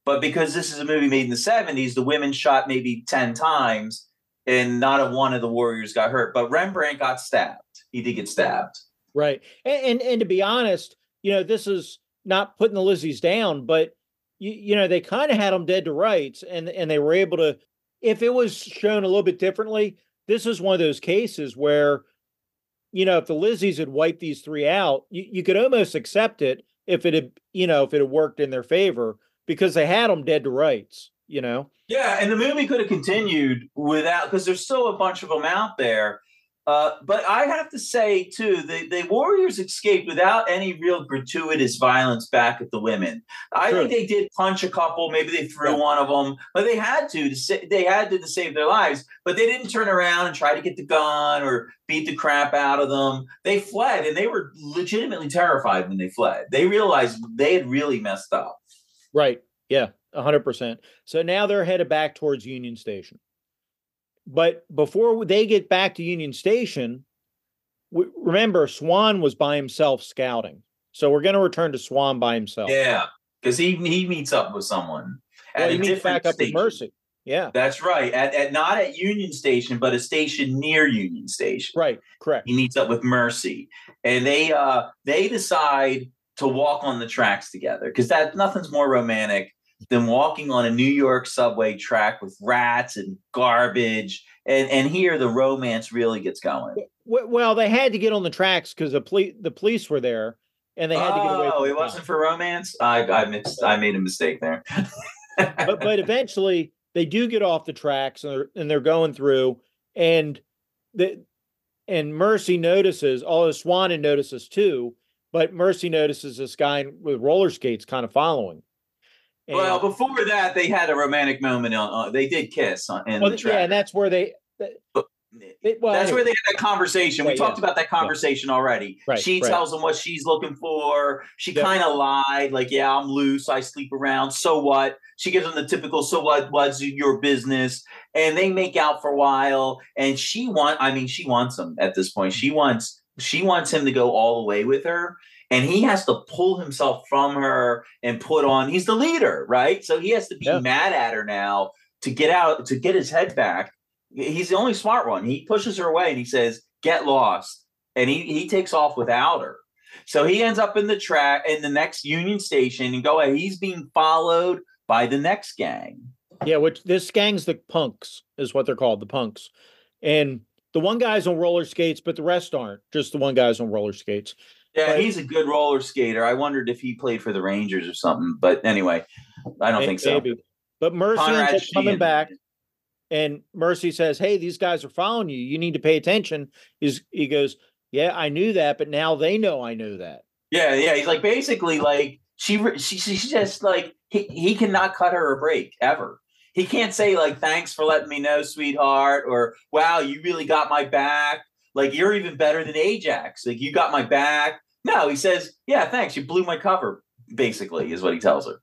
but because this is a movie made in the seventies, the women shot maybe ten times, and not a one of the warriors got hurt. But Rembrandt got stabbed. He did get stabbed. Right, and and, and to be honest, you know, this is not putting the Lizzies down, but you, you know, they kind of had them dead to rights, and and they were able to. If it was shown a little bit differently, this is one of those cases where, you know, if the Lizzies had wiped these three out, you, you could almost accept it if it had, you know, if it had worked in their favor because they had them dead to rights. You know. Yeah, and the movie could have continued without because there's still a bunch of them out there uh, but I have to say too, the, the Warriors escaped without any real gratuitous violence back at the women. I think they did punch a couple, maybe they threw yeah. one of them, but they had to, to sa- they had to, to save their lives. But they didn't turn around and try to get the gun or beat the crap out of them. They fled, and they were legitimately terrified when they fled. They realized they had really messed up. Right. Yeah. Hundred percent. So now they're headed back towards Union Station. But before they get back to Union Station, remember Swan was by himself scouting. So we're going to return to Swan by himself. Yeah, because he he meets up with someone. Well, he meets back up with Mercy. Yeah, that's right. At, at not at Union Station, but a station near Union Station. Right. Correct. He meets up with Mercy, and they uh they decide to walk on the tracks together because that nothing's more romantic than walking on a New York subway track with rats and garbage. And and here the romance really gets going. Well, they had to get on the tracks because the police the police were there, and they had oh, to get away. Oh, it wasn't for romance. I I missed. I made a mistake there. but but eventually they do get off the tracks and they're, and they're going through, and the and Mercy notices. Although Swan notices too, but Mercy notices this guy with roller skates kind of following. And, well, before that, they had a romantic moment. On, uh, they did kiss on, in well, the track. Yeah, and that's where they. It, well, that's anyway. where they had that conversation. we talked yeah. about that conversation yeah. already. Right, she right. tells him what she's looking for. She kind of lied, like, "Yeah, I'm loose. I sleep around. So what?" She gives him the typical "So what? What's your business?" And they make out for a while. And she want, I mean, she wants him at this point. She wants, she wants him to go all the way with her and he has to pull himself from her and put on he's the leader right? So he has to be yeah. mad at her now to get out to get his head back. He's the only smart one. He pushes her away and he says get lost. And he, he takes off without her. So he ends up in the track in the next union station and go ahead. He's being followed by the next gang. Yeah which this gang's the punks is what they're called the punks. And the one guy's on roller skates but the rest aren't. Just the one guy's on roller skates yeah, he's a good roller skater. I wondered if he played for the Rangers or something, but anyway, I don't think so. Maybe. But Mercy ends coming back, and Mercy says, "Hey, these guys are following you. You need to pay attention." He's, he goes, "Yeah, I knew that, but now they know I knew that." Yeah, yeah. He's like basically like she she she's just like he, he cannot cut her a break ever. He can't say like thanks for letting me know, sweetheart, or wow, you really got my back. Like you're even better than Ajax. Like you got my back. No, he says, yeah, thanks. You blew my cover. Basically, is what he tells her.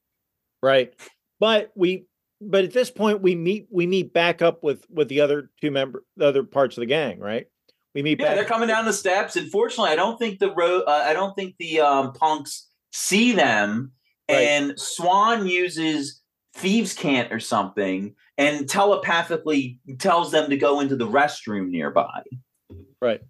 right but we but at this point we meet we meet back up with with the other two member the other parts of the gang right we meet Yeah, back they're coming down the steps, and fortunately, I don't think the road. Uh, I don't think the um, punks see them. Right. And Swan uses thieves' cant or something, and telepathically tells them to go into the restroom nearby. Right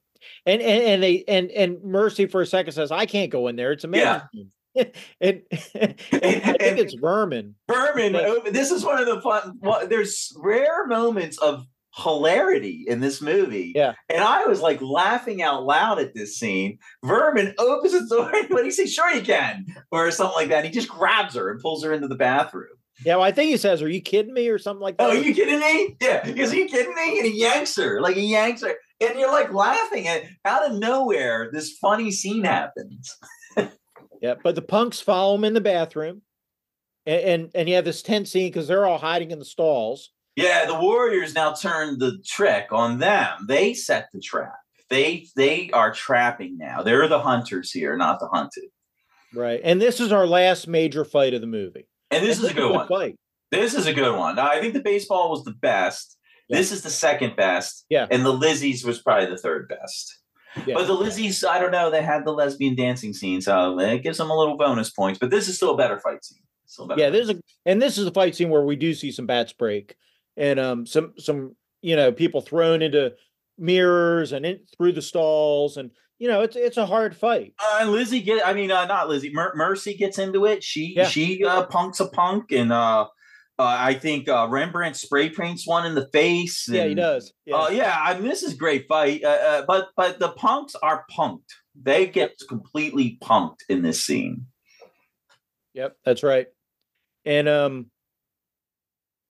and and, and they and and mercy for a second says i can't go in there it's a Yeah. man and, and i think it's vermin Berman, But- oh, this is one of the fun. Well, there's rare moments of hilarity in this movie. Yeah. And I was like laughing out loud at this scene. Vermin opens the door and what he say, sure you can, or something like that. He just grabs her and pulls her into the bathroom. yeah well, i think he says are you kidding me or something like oh, that Oh, are you kidding me? Yeah. is He goes, Are you kidding me? And he yanks her. Like he yanks her. And you're like laughing at out of nowhere, this funny scene happens. yeah but the punks follow him in the bathroom and and, and you have this tense scene because they're all hiding in the stalls Yeah, the Warriors now turn the trick on them. They set the trap. They they are trapping now. They're the hunters here, not the hunted. right and this is our last major fight of the movie And this And is a good one. fight This is a good one. I think the baseball was the best. Yeah. This is the second best. Yeah. And the Lizzies was probably the third best. Yeah. But the Lizzies, I don't know, they had the lesbian dancing scene, so it gives them a little bonus points. But this is still a better fight scene. Better yeah there's a and this is a fight scene where we do see some bats break and um some some you know people thrown into mirrors and in through the stalls and you know it's it's a hard fight Uh, Lizzie get, I mean, uh, not Lizzie. Mer- Mercy gets into it. She Yeah. she uh, punks a punk, and uh, uh, I think uh, Rembrandt spray paints one in the face. yeah he does yeah Oh yeah, I mean, this is a great fight. Uh, uh, but but the punks are punked. They get completely punked in this scene. Yep, that's right. And um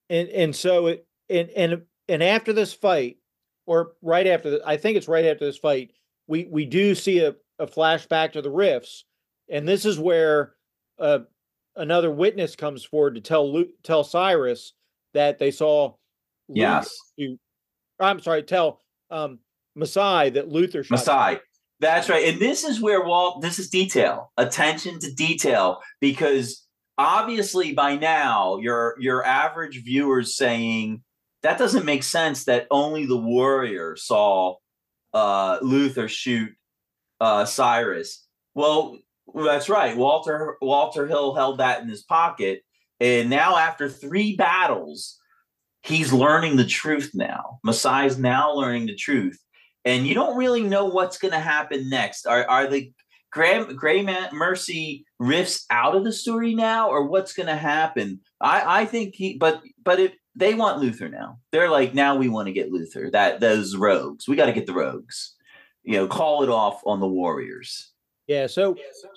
and and so it and and and after this fight or right after the, I think it's right after this fight, we we do see a, a flashback to the riffs and this is where uh another witness comes forward to tell Lu- tell Cyrus that they saw Luther Yes, shoot- I'm sorry, tell um Masai that Luther shot Masai. That's right. And this is where Walt. This is detail. Attention to detail, because obviously by now your your average viewers saying that doesn't make sense that only the warrior saw uh, Luther shoot uh, Cyrus. Well, that's right. Walter Walter Hill held that in his pocket, and now after three battles, he's learning the truth. Now Masai's now learning the truth, and you don't really know what's going to happen next. Are are the Gray, Gray Mercy riffs out of the story now, or what's going to happen? I I think he, but but if they want Luther now. They're like now we want to get Luther. That those rogues, we got to get the rogues. You know, call it off on the Warriors. Yeah, so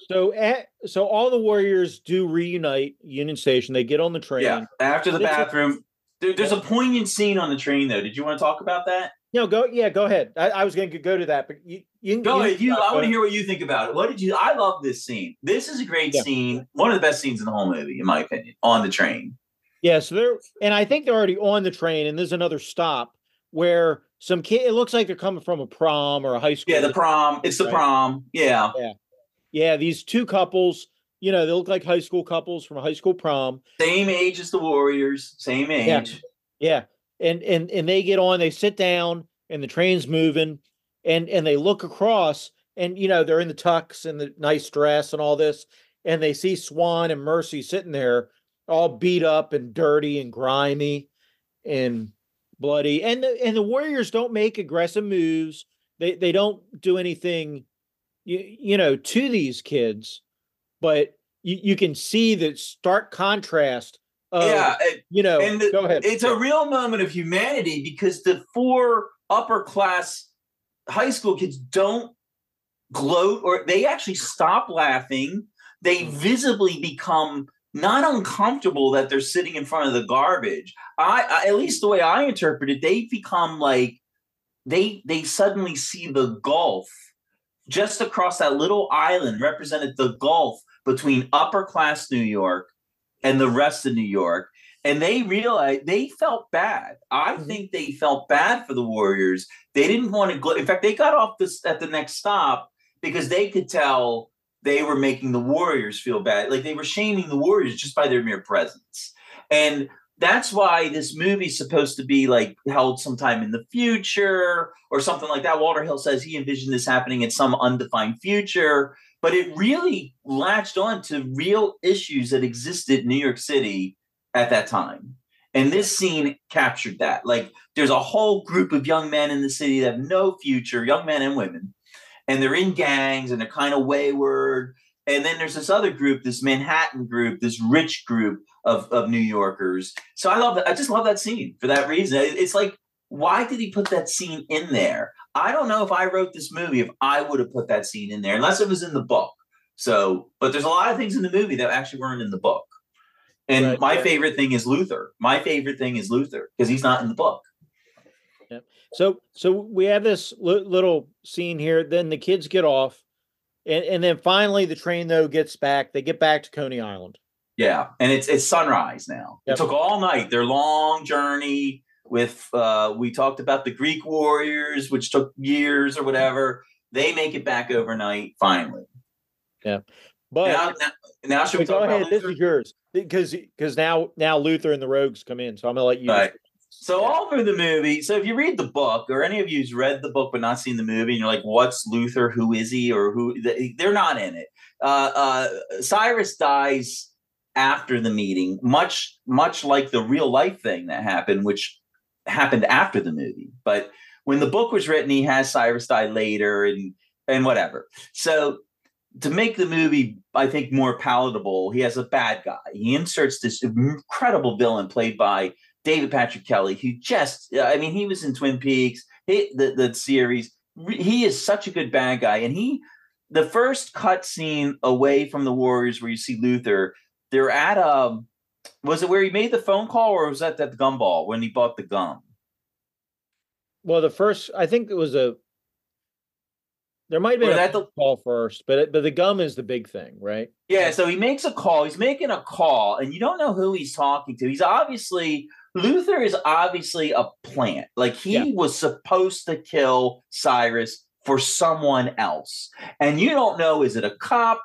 so at, so all the warriors do reunite Union Station. They get on the train. Yeah, after the bathroom. There, there's a poignant scene on the train, though. Did you want to talk about that? No, go. Yeah, go ahead. I, I was going to go to that, but you, you Go you, ahead. You, I want to hear what you think about it. What did you? I love this scene. This is a great Yeah. scene. One of the best scenes in the whole movie, in my opinion. On the train. Yeah, so they're and I think they're already on the train, and there's another stop where some kid. It looks like they're coming from a prom or a high school. Yeah, the prom. It's the Right. prom. Yeah. yeah, these two couples. You know, they look like high school couples from a high school prom. Same age as the Warriors. Same age. Yeah. Yeah, and and and they get on. They sit down, and the train's moving, and and they look across, and you know they're in the tux and the nice dress and all this, and they see Swan and Mercy sitting there, all beat up and dirty and grimy, and bloody. And the and the Warriors don't make aggressive moves. They they don't do anything, you you know, to these kids, but you you can see the stark contrast. Of, yeah. it- you know, and the- go ahead. It's a real moment of humanity because the four upper class high school kids don't gloat or they actually stop laughing. They Mm. visibly become not uncomfortable that they're sitting in front of the garbage. I, I at least the way I interpret it, they become like they they suddenly see the gulf just across that little island represented the gulf between upper class New York and the rest of New York. And they realized they felt bad. I mm-hmm. think they felt bad for the Warriors. They didn't want to go. In fact, they got off this at the next stop because they could tell they were making the Warriors feel bad. Like they were shaming the Warriors just by their mere presence. And that's why this movie's supposed to be like held sometime in the future or something like that. Walter Hill says he envisioned this happening in some undefined future, but it really latched on to real issues that existed in New York City at that time. And this scene captured that. Like there's a whole group of young men in the city that have no future, young men and women, and they're in gangs and they're kind of wayward. And then there's this other group, this Manhattan group, this rich group of, of New Yorkers. So I love that. I just love that scene for that reason. It's like, why did he put that scene in there? I don't know if I wrote this movie if I would have put that scene in there, unless it was in the book. So, but there's a lot of things in the movie that actually weren't in the book. And right, my favorite thing is Luther. My favorite thing is Luther because he's not in the book. Yeah. So, so we have this l- little scene here. Then the kids get off, and, and then finally the train though gets back. They get back to Coney Island. Yeah, and it's it's sunrise now. Yep. It took all night. Their long journey with uh we talked about the Greek warriors, which took years or whatever. They make it back overnight finally. Yeah. But now, now, now should we go ahead? This is yours because because now now Luther and the Rogues come in, so I'm gonna let you. Right. So all through the movie, so if you read the book, or any of you's read the book but not seen the movie, and you're like, "What's Luther? Who is he?" or "Who?" They're not in it. Uh, uh, Cyrus dies after the meeting, much much like the real life thing that happened, which happened after the movie. But when the book was written, he has Cyrus die later and and whatever. So to make the movie, I think, more palatable, he has a bad guy. He inserts this incredible villain played by David Patrick Kelly, who just, I mean, he was in Twin Peaks, he, the, the series. He is such a good bad guy. And he, the first cut scene away from the Warriors where you see Luther they're at um was it where he made the phone call or was that at the gumball when he bought the gum? Well, the first I think it was a there might have been a the, call first, but it, but the gum is the big thing, right? Yeah, so he makes a call. He's making a call, and you don't know who he's talking to. He's obviously Luther is obviously a plant. Like he yeah. was supposed to kill Cyrus for someone else, and you don't know is it a cop?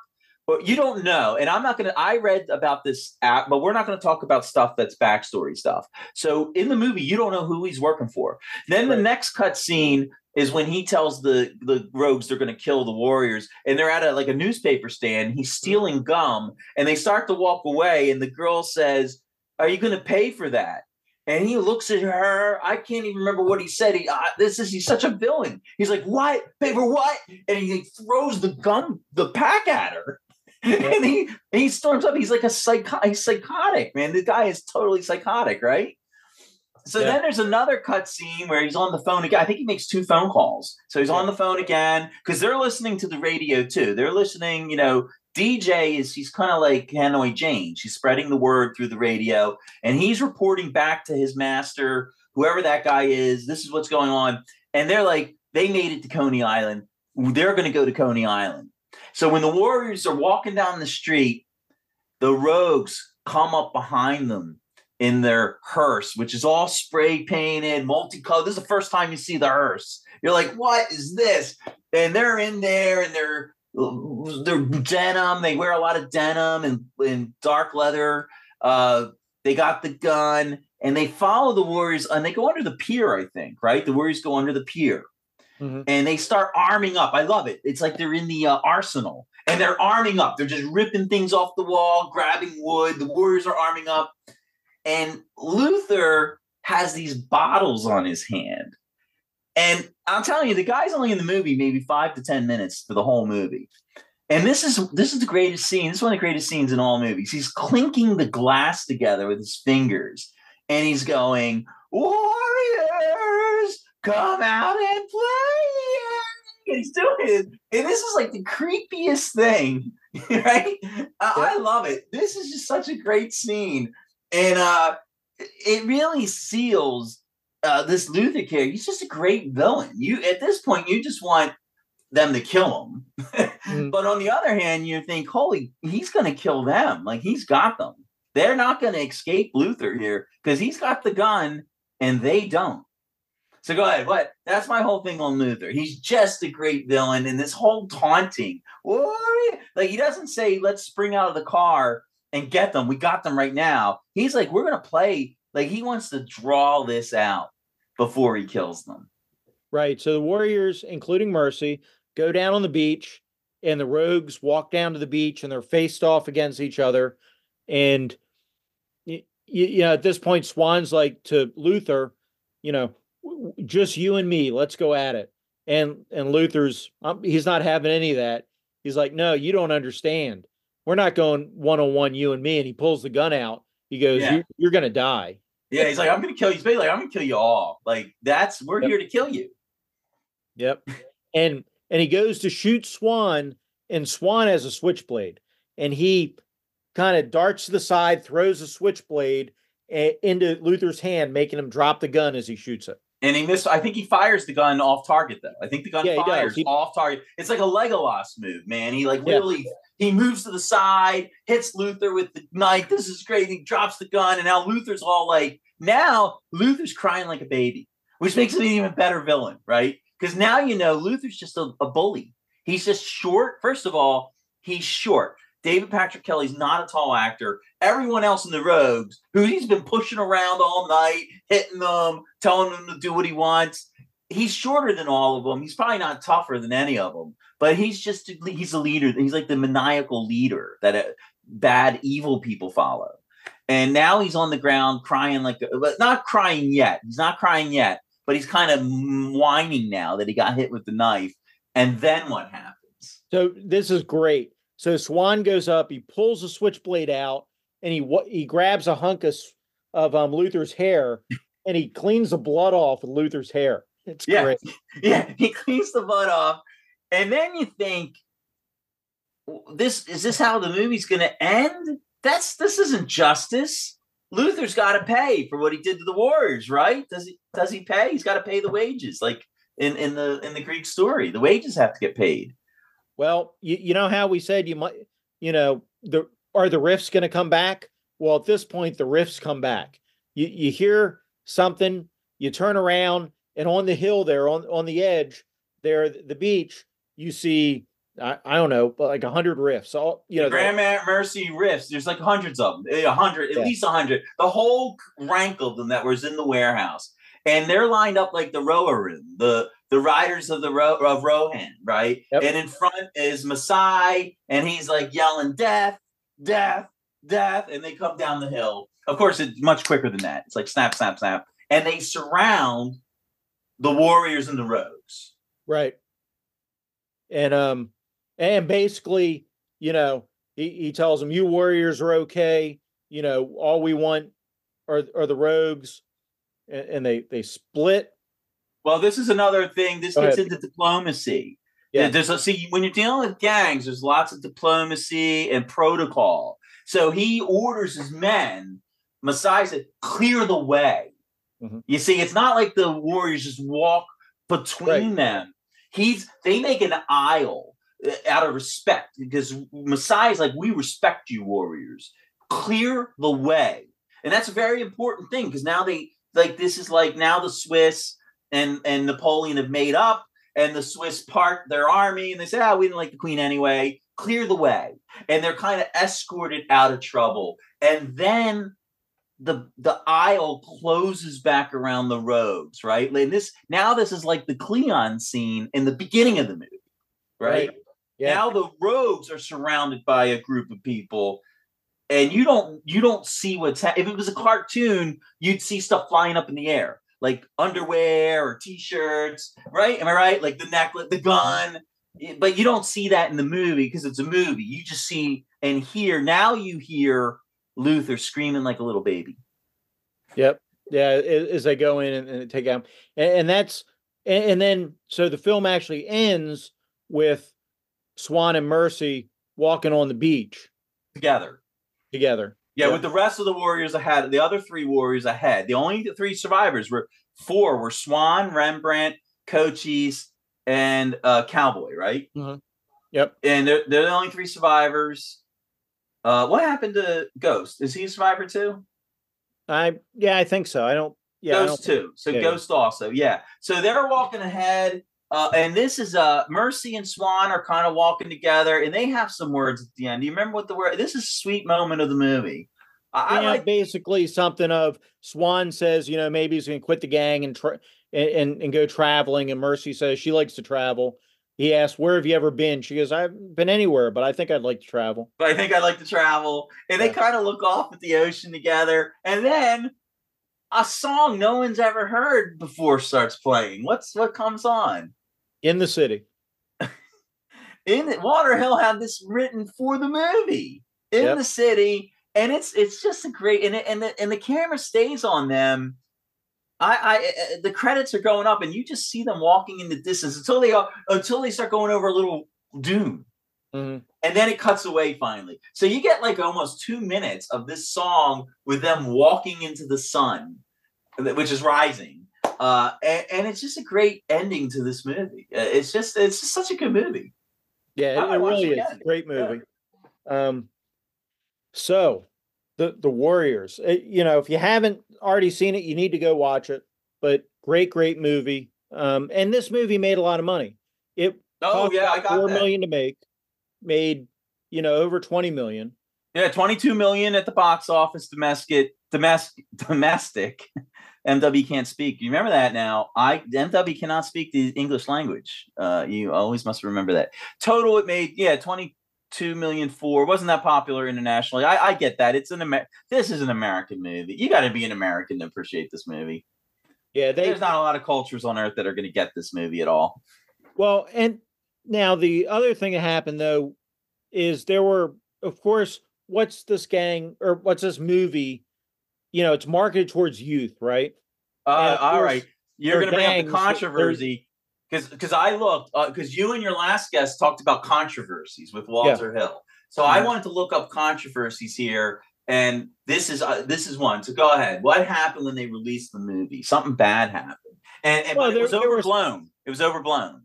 But you don't know. And I'm not going to, I read about this app, but we're not going to talk about stuff that's backstory stuff. So in the movie, you don't know who he's working for. Then right. the next cut scene is when he tells the, the rogues they're going to kill the warriors and they're at a, like a newspaper stand. He's stealing gum and they start to walk away. And the girl says, Are you going to pay for that? and he looks at her. I can't even remember what he said. He, uh, this is he's such a villain. He's like, "What? Pay for what?" And he throws the gum, the pack at her. And he he storms up. He's like a psycho- he's psychotic, man. The guy is totally psychotic, right? So yeah. then there's another cut scene where he's on the phone again. I think he makes two phone calls. So he's yeah. on the phone again because they're listening to the radio too. They're listening, you know. DJ is he's kind of like Hanoi Jane. She's spreading the word through the radio, and he's reporting back to his master, whoever that guy is. This is what's going on, and they're like, they made it to Coney Island. They're going to go to Coney Island. So when the Warriors are walking down the street, the rogues come up behind them in their hearse, which is all spray painted, multicolored. This is the first time you see the hearse. You're like, what is this? And they're in there and they're they're denim. They wear a lot of denim and, and dark leather. Uh, they got the gun and they follow the Warriors and they go under the pier, I think, right? The Warriors go under the pier. Mm-hmm. And they start arming up. I love it. It's like they're in the uh, arsenal and they're arming up. They're just ripping things off the wall, grabbing wood. The warriors are arming up. And Luther has these bottles on his hand. And I'm telling you, the guy's only in the movie maybe five to 10 minutes for the whole movie. And this is this is the greatest scene. This is one of the greatest scenes in all movies. He's clinking the glass together with his fingers, and he's going, Warriors, come out and play. he's doing, it. and this is like the creepiest thing, right? I, I love it. This is just such a great scene, and uh, it really seals uh, this Luther character. He's just a great villain. You at this point, you just want them to kill him. mm. But on the other hand, you think, holy, he's going to kill them. Like he's got them. They're not going to escape Luther here because he's got the gun and they don't. So go ahead. What? That's my whole thing on Luther. He's just a great villain, and this whole taunting. Like he doesn't say, "Let's spring out of the car and get them. We got them right now." He's like, "We're gonna play." Like he wants to draw this out before he kills them. Right. So the Warriors, including Mercy, go down on the beach, and the Rogues walk down to the beach, and they're faced off against each other. And you, you know, at this point, Swan's like to Luther, you know, just you and me, let's go at it. And and Luther's um, he's not having any of that. He's like, no, you don't understand. We're not going one on one, you and me. And he pulls the gun out. He goes, yeah. you're, you're going to die. Yeah, he's like, I'm going to kill you. He's like, I'm going to kill you all. Like that's we're yep. here to kill you. Yep. And and he goes to shoot Swan, and Swan has a switchblade, and he kind of darts to the side, throws a switchblade a- into Luther's hand, making him drop the gun as he shoots it. And he missed. I think he fires the gun off target though. I think the gun yeah, fires he he, off target. It's like a Legolas move, man. He like really yeah. he moves to the side, hits Luther with the knife. This is great. He drops the gun, and now Luther's all like, now Luther's crying like a baby, which makes him an even better villain, right? Because now you know Luther's just a, a bully. He's just short. First of all, he's short. David Patrick Kelly's not a tall actor. Everyone else in the Rogues, who he's been pushing around all night, hitting them, telling them to do what he wants, he's shorter than all of them. He's probably not tougher than any of them, but he's just he's a leader. He's like the maniacal leader that uh, bad evil people follow. And now he's on the ground crying like, but not crying yet. He's not crying yet, but he's kind of whining now that he got hit with the knife. And then what happens? So this is great. So Swan goes up, he pulls the switchblade out, and he he grabs a hunk of, of um, Luther's hair, and he cleans the blood off with Luther's hair. It's yeah. great. Yeah, he cleans the blood off, and then you think, this is this how the movie's going to end? That's this isn't justice. Luther's got to pay for what he did to the Warriors, right? Does he? Does he pay? He's got to pay the wages, like in in the in the Greek story. The wages have to get paid. Well, you, you know how we said you might, you know, the are the riffs going to come back? Well, at this point, the riffs come back. You you hear something, you turn around, and on the hill there, on on the edge, there, the beach, you see I, I don't know, but like a hundred riffs. All you know, Grand Mercy riffs. There's like hundreds of them. Eh, a hundred, at yeah. least a hundred. The whole rank of them that was in the warehouse, and they're lined up like the Rohirrim, the the riders of the Ro- of Rohan, right? Yep. And in front is Masai, and he's like yelling death, death, death, and they come down the hill. Of course, it's much quicker than that. It's like snap, snap, snap, and they surround the warriors and the rogues. Right. And um and basically, you know, he, he tells them, "You warriors are okay. You know, all we want are are the rogues," and, and they they split. Well, this is another thing. This Go gets ahead. into diplomacy. Yeah, there's a see when you're dealing with gangs, there's lots of diplomacy and protocol. So he orders his men, Masai said, clear the way. Mm-hmm. You see, it's not like the warriors just walk between right. them. He's they make an aisle uh, out of respect because Masai is like, we respect you, warriors. Clear the way. And that's a very important thing because now they like this is like now the Swiss and and Napoleon have made up and the Swiss part their army and they say, ah, oh, we didn't like the queen anyway. Clear the way. And they're kind of escorted out of trouble. And then the the aisle closes back around the rogues, right? And this now this is like the Cleon scene in the beginning of the movie, right? right. Yeah. Now the rogues are surrounded by a group of people, and you don't you don't see what's ha- if it was a cartoon, you'd see stuff flying up in the air like underwear or t-shirts, right? Am I right? Like the necklace, the gun. But you don't see that in the movie because it's a movie. You just see and hear. Now you hear Luther screaming like a little baby. Yep. Yeah. As they go in and, and take out, and, and that's and, and then so the film actually ends with Swan and Mercy walking on the beach together. Together. Yeah, Yeah. with the rest of the warriors ahead, the other three warriors ahead. The only three survivors were four were Swan, Rembrandt, Cochise, and uh, Cowboy, right? Yep. And they're, they're the only three survivors. Uh, what happened to Ghost? Is he a survivor too? I yeah, I think so. I don't. Yeah, I Ghost don't, too. So yeah. Ghost also, yeah. So they're walking ahead, uh, and this is uh Mercy and Swan are kind of walking together, and they have some words at the end. Do you remember what the word? This is a sweet moment of the movie. I, I yeah, like basically something of Swan says, you know, maybe he's going to quit the gang and, tra- and and and go traveling, and Mercy says she likes to travel. He asks, "Where have you ever been?" She goes, "I've been anywhere, but I think I'd like to travel." but I think I'd like to travel. And they kind of look off at the ocean together. And then a song no one's ever heard before starts playing. What's what comes on? In the city, In Walter Hill had this written for the movie in Yep. the city, and it's it's just a great and it, and the, and the camera stays on them. I, I uh, the credits are going up, and you just see them walking in the distance until they go until they start going over a little dune. Mhm. and then it cuts away finally. So you get like almost two minutes of this song with them walking into the sun, which is rising. Uh, and, and it's just a great ending to this movie. Uh, It's just it's just such a good movie. yeah, it, it really it is again. great Yeah. movie. Um, so the the Warriors, uh, you know, if you haven't already seen it, you need to go watch it. But great, great movie. Um, and this movie made a lot of money. It Oh yeah, I got four that. million to make, made you know over twenty million. Yeah, twenty two million at the box office. Domestic, domestic, domestic. MW can't speak. You remember that now? I MW cannot speak the English language. Uh, you always must remember that. Total, it made yeah twenty two million four. Wasn't that popular internationally? I, I get that. It's an Amer- This is an American movie. You got to be an American to appreciate this movie. Yeah, they There's not a lot of cultures on earth that are going to get this movie at all. Well, and now the other thing that happened though is there were, of course, what's this gang or what's this movie? You know, it's marketed towards youth, right? Uh, all course, right, you're going to bring up the controversy because because I looked because you and your last guest talked about controversies with Walter Hill. So I Mhm. wanted to look up controversies here, and this is uh, this is one. So go ahead. What happened when they released the movie? Something bad happened, and, and Well, but it was there was- overblown. It was overblown.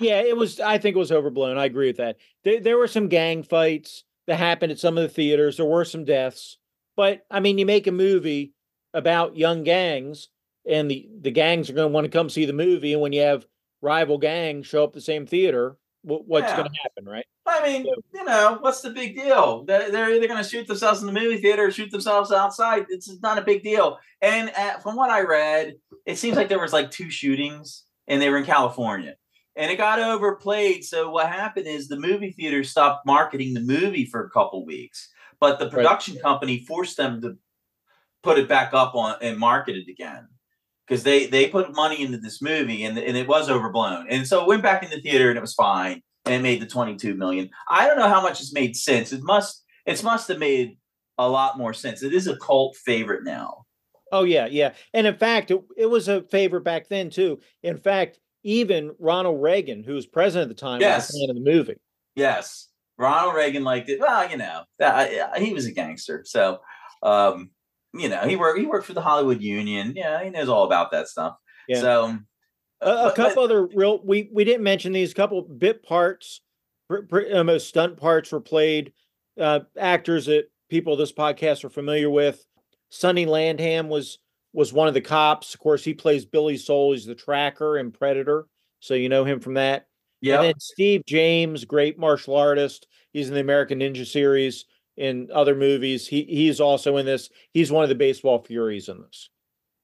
Yeah, it was. I think it was overblown. I agree with that. There, there were some gang fights that happened at some of the theaters. There were some deaths, but I mean, you make a movie about young gangs, and the the gangs are going to want to come see the movie. And when you have rival gangs show up the same theater, what's Yeah. going to happen, right? I mean, you know, what's the big deal? They're, they're either going to shoot themselves in the movie theater or shoot themselves outside. It's not a big deal. And uh, from what I read, it seems like there was like two shootings, and they were in California, and it got overplayed. So what happened is the movie theater stopped marketing the movie for a couple weeks, but the production company forced them to put it back up on and market it again because they they put money into this movie and, and it was overblown and so it went back in the theater and it was fine and it made the 22 million i don't know how much it's made since it must it must have made a lot more sense it is a cult favorite now Oh yeah, yeah. And in fact, it, it was a favorite back then too. In fact, even Ronald Reagan, who was president at the time, Yes. was a fan of the movie. yes ronald reagan liked it well you know that, he was a gangster so um you know he worked he worked for the hollywood union yeah he knows all about that stuff Yeah. so A, a But- couple other real we we didn't mention these couple bit parts, pr- pr- uh, most stunt parts were played. Uh, actors that people this podcast are familiar with. Sonny Landham was was one of the cops. Of course, he plays Billy Sole. He's the tracker in Predator, so you know him from that. Yeah And then Steve James, great martial artist. He's in the American Ninja series in other movies. He he's also in this. He's one of the baseball furies in this.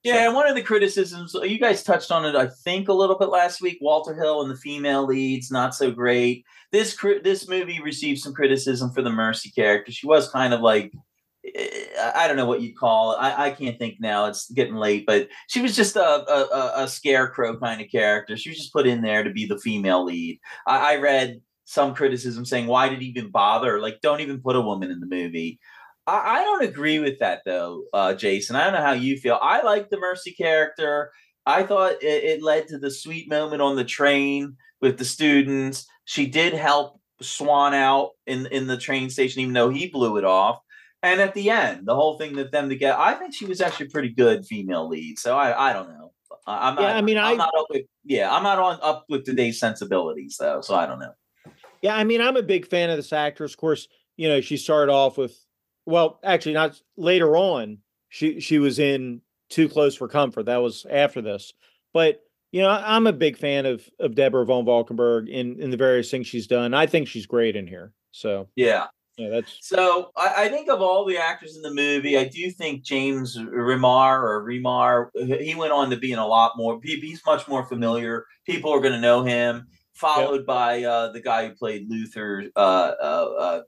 Yeah, and one of the criticisms you guys touched on it, I think, a little bit last week. Walter Hill and the female leads not so great. This this movie received some criticism for the Mercy character. She was kind of like I don't know what you'd call it. I, I can't think now. It's getting late, but she was just a, a, a- a scarecrow kind of character. She was just put in there to be the female lead. I, I read some criticism saying, "Why did he even bother? Like, don't even put a woman in the movie." I, I don't agree with that though, uh, Jason. I don't know how you feel. I like the Mercy character. I thought it, it led to the sweet moment on the train with the students. She did help Swan out in in the train station, even though he blew it off. And at the end, the whole thing that them to get, I think she was actually pretty good female lead. So I, I don't know. I'm not. Yeah, I mean, I'm I- not up with. Yeah, I'm not on up with today's sensibilities though. So I don't know. Yeah, I mean, I'm a big fan of this actress. Of course, you know, she started off with, well, actually, not later on. She she was in Too Close for Comfort. That was after this. But you know, I'm a big fan of of Deborah Van Valkenburgh in in the various things she's done. I think she's great in here. So Yeah. Yeah, that's So I, I think of all the actors in the movie, I do think James Remar or Remar, he went on to be in a lot more. he- He's much more familiar. People are going to know him. Followed by uh, the guy who played Luther, uh, uh, uh,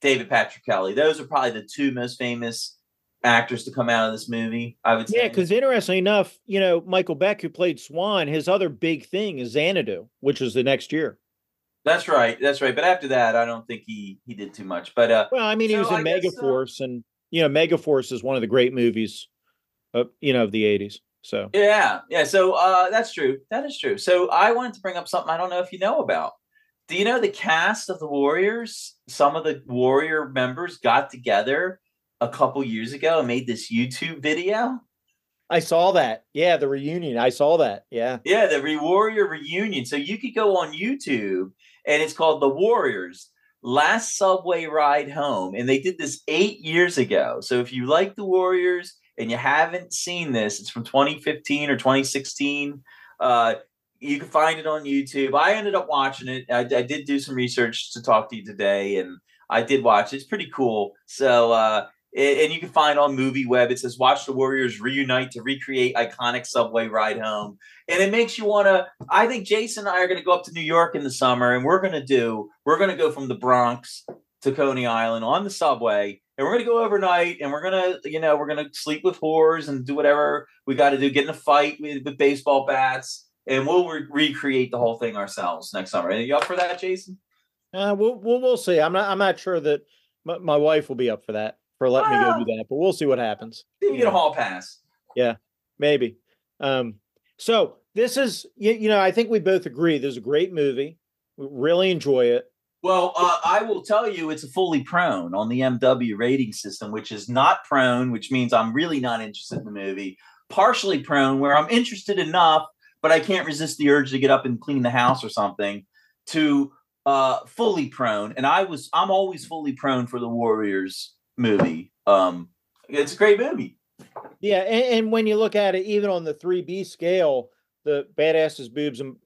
David Patrick Kelly. Those are probably the two most famous actors to come out of this movie. I would say. yeah. Because interestingly enough, you know, Michael Beck, who played Swan, his other big thing is Xanadu, which is the next year. That's right. That's right. But after that, I don't think he he did too much. But uh, Well, I mean, he So was in I guess, uh, and you know, Megaforce is one of the great movies, of you know, of the '80s. So Yeah, yeah. So uh, that's true. That is true. So I wanted to bring up something I don't know if you know about. Do you know the cast of the Warriors? Some of the Warrior members got together a couple years ago and made this YouTube video. I saw that. Yeah, the reunion. I saw that. Yeah. Yeah, the Re- Warrior reunion. So you could go on YouTube and it's called The Warriors Last Subway Ride Home. And they did this eight years ago. So if you like the Warriors and you haven't seen this, it's from 2015 or 2016. Uh, you can find it on YouTube. I ended up watching it. I, I did do some research to talk to you today, and I did watch it. It's pretty cool. So, uh, and you can find on Movie Web. It says, "Watch the Warriors reunite to recreate iconic subway ride home," and it makes you want to. I think Jason and I are going to go up to New York in the summer, and we're going to do. We're going to go from the Bronx to Coney Island on the subway, and we're going to go overnight, and we're going to, you know, we're going to sleep with whores and do whatever we got to do. Get in a fight with, with baseball bats and we'll re- recreate the whole thing ourselves next summer. Are you up for that, Jason? Uh, we'll, we'll we'll see. I'm not I'm not sure that my, my wife will be up for that for letting me go do that, but we'll see what happens. You get a hall pass. Yeah, maybe. Um, so this is you, you know I think we both agree this is a great movie. We really enjoy it. Well, uh, I will tell you, it's a fully prone on the MW rating system, which is not prone, which means I'm really not interested in the movie. Partially prone, where I'm interested enough, but I can't resist the urge to get up and clean the house or something. To uh, fully prone, and I was I'm always fully prone for the Warriors movie. Um, it's a great movie. Yeah, and, and when you look at it, even on the three B scale, the badasses, boobs, and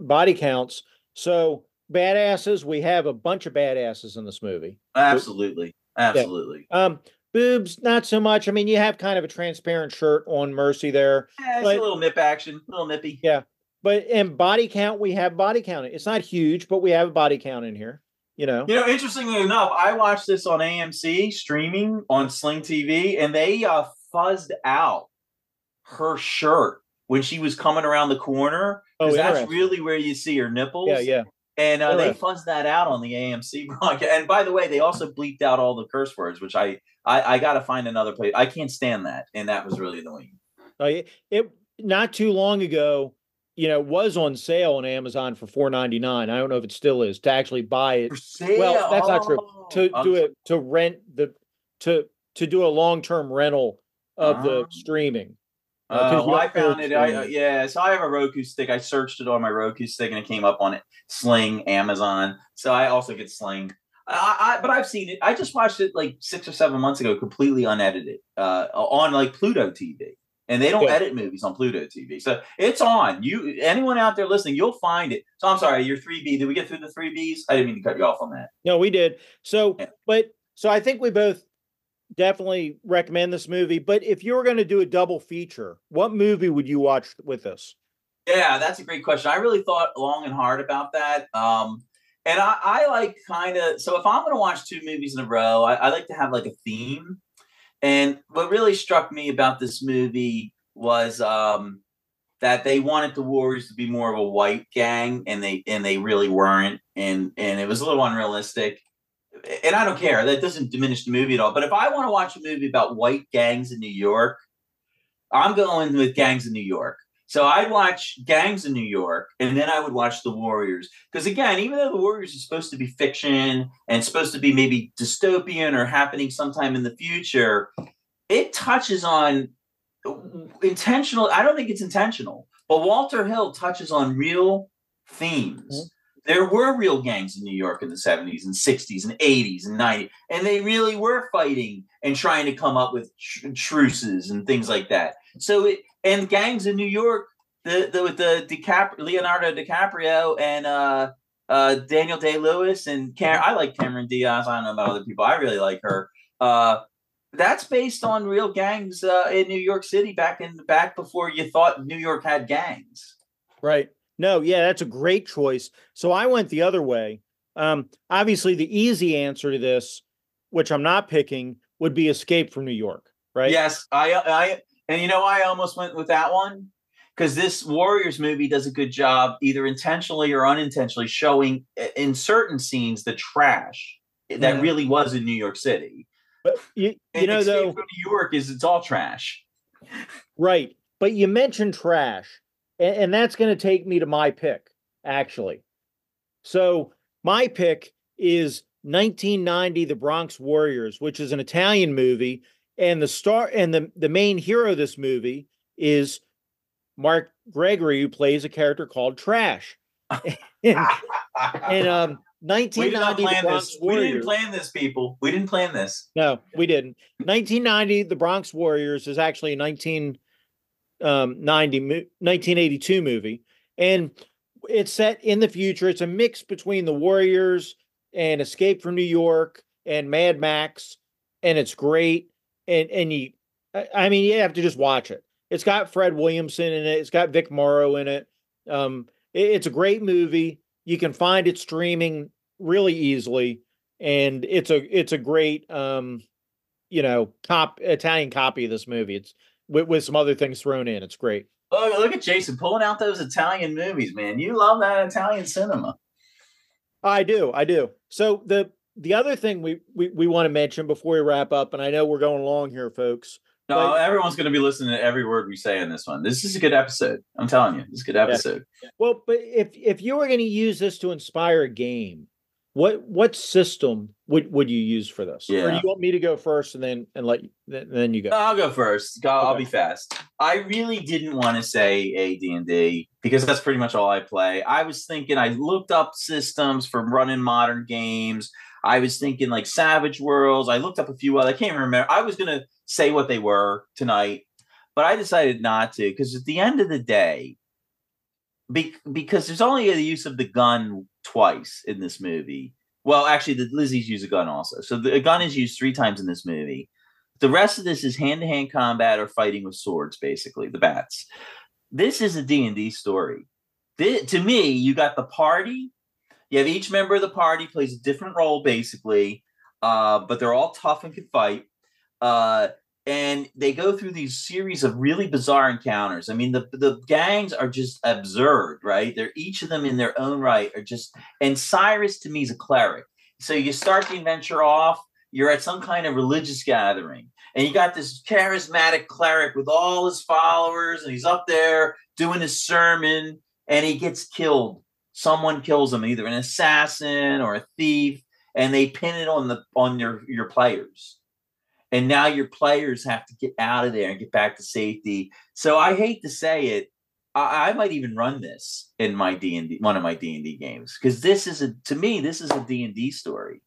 body counts. So badasses, we have a bunch of badasses in this movie. Absolutely, absolutely. Um, boobs, not so much. I mean, you have kind of a transparent shirt on Mercy there, Yeah, it's But- a little nip action, a little nippy. Yeah. but in body count, we have body count. It's not huge, but we have a body count in here. You know, You know, interestingly enough, I watched this on AMC streaming on Sling TV, and they uh, fuzzed out her shirt when she was coming around the corner. Oh, 'cause that's really where you see her nipples. yeah, yeah. And uh, they fuzzed that out on the AMC broadcast. And by the way, they also bleeped out all the curse words, which I I, I got to find another place. I can't stand that, and that was really annoying. Uh, it, it not too long ago, you know, was on sale on Amazon for four ninety nine. I don't know if it still is to actually buy it For sale. Well, that's not true. Oh, to I'm do it to rent the to to do a long term rental of the Ah. streaming. uh, 'cause Uh, well, I found it. I, uh, yeah, so I have a Roku stick. I searched it on my Roku stick, and it came up on it. Sling, Amazon. So I also get Sling. I, I, but I've seen it. I just watched it like six or seven months ago, completely unedited, uh, on like Pluto TV, and they don't Yeah. edit movies on Pluto TV. So it's on. You, anyone out there listening, you'll find it. So I'm sorry, your three B. Did we get through the three Bs? I didn't mean to cut you off on that. No, we did. So, Yeah. but so I think we both definitely recommend this movie. But if you were going to do a double feature, what movie would you watch with us? Yeah, that's a great question. I really thought long and hard about that. Um, and I, I like kind of so if I'm going to watch two movies in a row, I, I like to have like a theme. And what really struck me about this movie was um, that they wanted the Warriors to be more of a white gang, and they and they really weren't, and and it was a little unrealistic. And I don't care; that doesn't diminish the movie at all. But if I want to watch a movie about white gangs in New York, I'm going with Gangs in New York So I'd watch Gangs in New York, and then I would watch The Warriors. Because again, even though The Warriors is supposed to be fiction and supposed to be maybe dystopian or happening sometime in the future, it touches on intentional. I don't think it's intentional, but Walter Hill touches on real themes. Mm-hmm. There were real gangs in New York in the 70s and 60s and 80s and 90s, and they really were fighting and trying to come up with tr- truces and things like that. So it and gangs in New York, the the with the DiCap- Leonardo DiCaprio and uh uh Daniel Day Lewis and Cam- I like Cameron Diaz. I don't know about other people. I really like her. Uh that's based on real gangs uh, in New York City back in back before you thought New York had gangs. Right. No, yeah, that's a great choice. So I went the other way. Um, obviously, the easy answer to this, which I'm not picking, would be Escape from New York. Right. Yes, I, I, and you know, why I almost went with that one because this Warriors movie does a good job, either intentionally or unintentionally, showing in certain scenes the trash that really was in New York City. But you, you know, though, New York is it's all trash. Right. But you mentioned trash, and, and that's going to take me to my pick, actually. So my pick is 1990 The Bronx Warriors, which is an Italian movie. And the star and the, the main hero of this movie is Mark Gregory, who plays a character called Trash. and, and um 1990 we, did this. we didn't plan this, people. We didn't plan this. No, we didn't. 1990, The Bronx Warriors is actually a 1990 1982 movie, and it's set in the future. It's a mix between the Warriors and Escape from New York and Mad Max, and it's great. And and you, I mean, you have to just watch it. It's got Fred Williamson in it. It's got Vic Morrow in it. Um, it, it's a great movie. You can find it streaming really easily, and it's a it's a great um, you know, cop Italian copy of this movie. It's with, with some other things thrown in. It's great. Oh, look at Jason pulling out those Italian movies, man. You love that Italian cinema. I do, I do. So the the other thing we we, we want to mention before we wrap up, and I know we're going along here, folks. No, but, everyone's going to be listening to every word we say in this one. This is a good episode. I'm telling you, it's a good episode. Yeah. Well, but if if you were going to use this to inspire a game, what what system would would you use for this? Yeah. Or do you want me to go first and then and let you, then you go? I'll go first. I'll, okay. Be fast. I really didn't want to say AD&D because that's pretty much all I play. I was thinking I looked up systems for running modern games. I was thinking like Savage Worlds. I looked up a few other. I can't remember. I was gonna say what they were tonight, but I decided not to because at the end of the day, be, because there's only the use of the gun twice in this movie. Well, actually, the Lizzie's use a gun also. So the gun is used three times in this movie. The rest of this is hand-to-hand combat or fighting with swords, basically the bats. This is a D&D story. This, to me, you got the party. You have each member of the party plays a different role, basically, uh, but they're all tough and can fight. Uh, and they go through these series of really bizarre encounters. I mean, the the gangs are just absurd, right? They're each of them in their own right are just. And Cyrus to me is a cleric. So you start the adventure off. You're at some kind of religious gathering, and you got this charismatic cleric with all his followers, and he's up there doing his sermon, and he gets killed. Someone kills him, either an assassin or a thief, and they pin it on the on your your players and now your players have to get out of there and get back to safety. So I hate to say it, I, I might even run this in my D and D, one of my D and D games, because this is a to me this is a D and D story.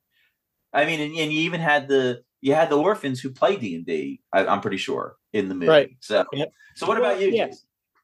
I mean, and, and, you even had the you had the orphans who play D and D. I'm pretty sure in the movie. Right. So, yep. so what well, about you? Yeah. It,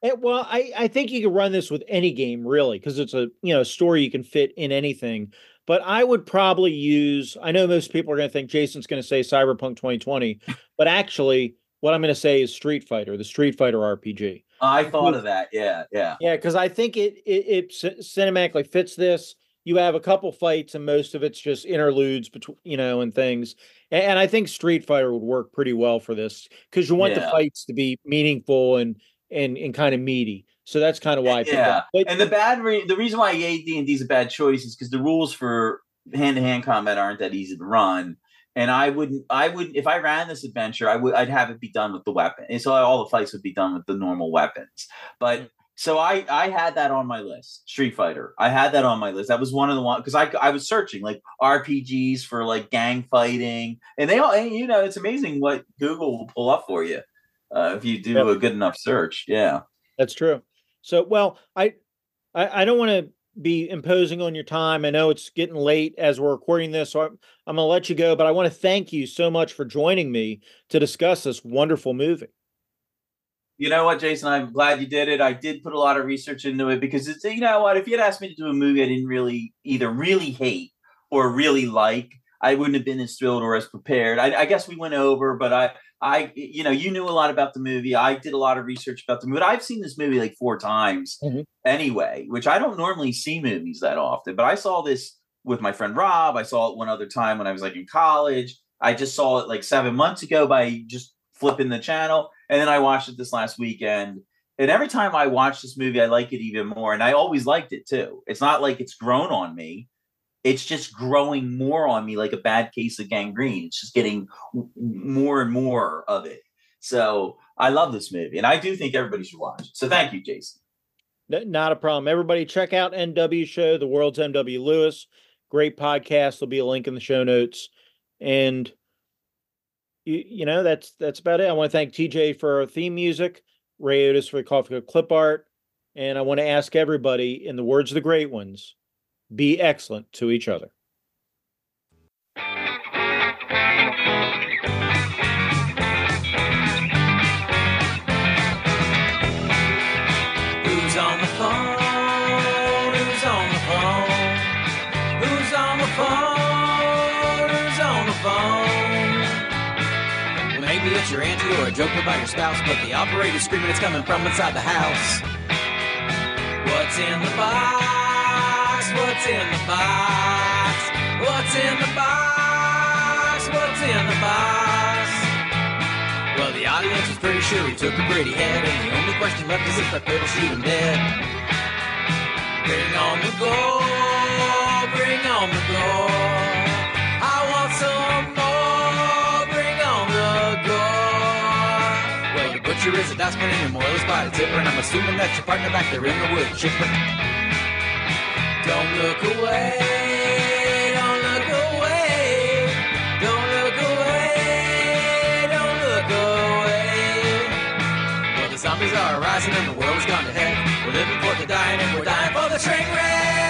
eh, well, I, I think you can run this with any game really because it's a you know story you can fit in anything. But I would probably use. I know most people are going to think Jason's going to say Cyberpunk 2020, but actually, what I'm going to say is Street Fighter, the Street Fighter RPG. I thought of that. Yeah, yeah, yeah. Because I think it, it it cinematically fits this. You have a couple fights, and most of it's just interludes between you know and things. And, and I think Street Fighter would work pretty well for this because you want yeah. the fights to be meaningful and and and kind of meaty. So that's kind of why. I yeah, but, and the bad re- the reason why AD and D is a bad choice is because the rules for hand to hand combat aren't that easy to run, and I wouldn't, I would, if I ran this adventure, I would, I'd have it be done with the weapon, and so all the fights would be done with the normal weapons. But so I, I had that on my list, Street Fighter. I had that on my list. That was one of the one because I, I was searching like RPGs for like gang fighting, and they all, and, you know, it's amazing what Google will pull up for you uh, if you do yep. a good enough search. Yeah, that's true. So, well, I, I, I don't want to be imposing on your time. I know it's getting late as we're recording this, so I'm, I'm going to let you go. But I want to thank you so much for joining me to discuss this wonderful movie. You know what, Jason? I'm glad you did it. I did put a lot of research into it because it's you know what? If you had asked me to do a movie I didn't really either really hate or really like, I wouldn't have been as thrilled or as prepared. I, I guess we went over, but I I, you know, you knew a lot about the movie. I did a lot of research about the movie. I've seen this movie like four times mm-hmm. anyway, which I don't normally see movies that often. But I saw this with my friend Rob. I saw it one other time when I was like in college. I just saw it like seven months ago by just flipping the channel. And then I watched it this last weekend. And every time I watch this movie, I like it even more. And I always liked it too. It's not like it's grown on me it's just growing more on me like a bad case of gangrene. It's just getting more and more of it. So I love this movie, and I do think everybody should watch. So thank you, Jason. Not a problem. Everybody, check out MW Show, the world's MW Lewis. Great podcast. There'll be a link in the show notes, and you, you know that's that's about it. I want to thank TJ for our theme music, Ray Otus for the Coffee Clip Art, and I want to ask everybody, in the words of the great ones be excellent to each other. Who's on the phone? Who's on the phone? Who's on the phone? Who's on the phone? Maybe it's your auntie or a joke about your spouse, but the operator's screaming it's coming from inside the house. What's in the box? What's in the box? What's in the box? What's in the box? Well, the audience is pretty sure he took a pretty head, and the only question left is if that pill shoot him dead. Bring on the gold, bring on the gold. I want some more, bring on the gold. Well, the butcher is a dustman and your moil is by the tipper, and I'm assuming that's your partner back there in the wood chipper. Don't look away. Don't look away. Don't look away. Don't look away. Well, the zombies are arising and the world is gone to heck. We're living for the dying and we're dying for the train wreck.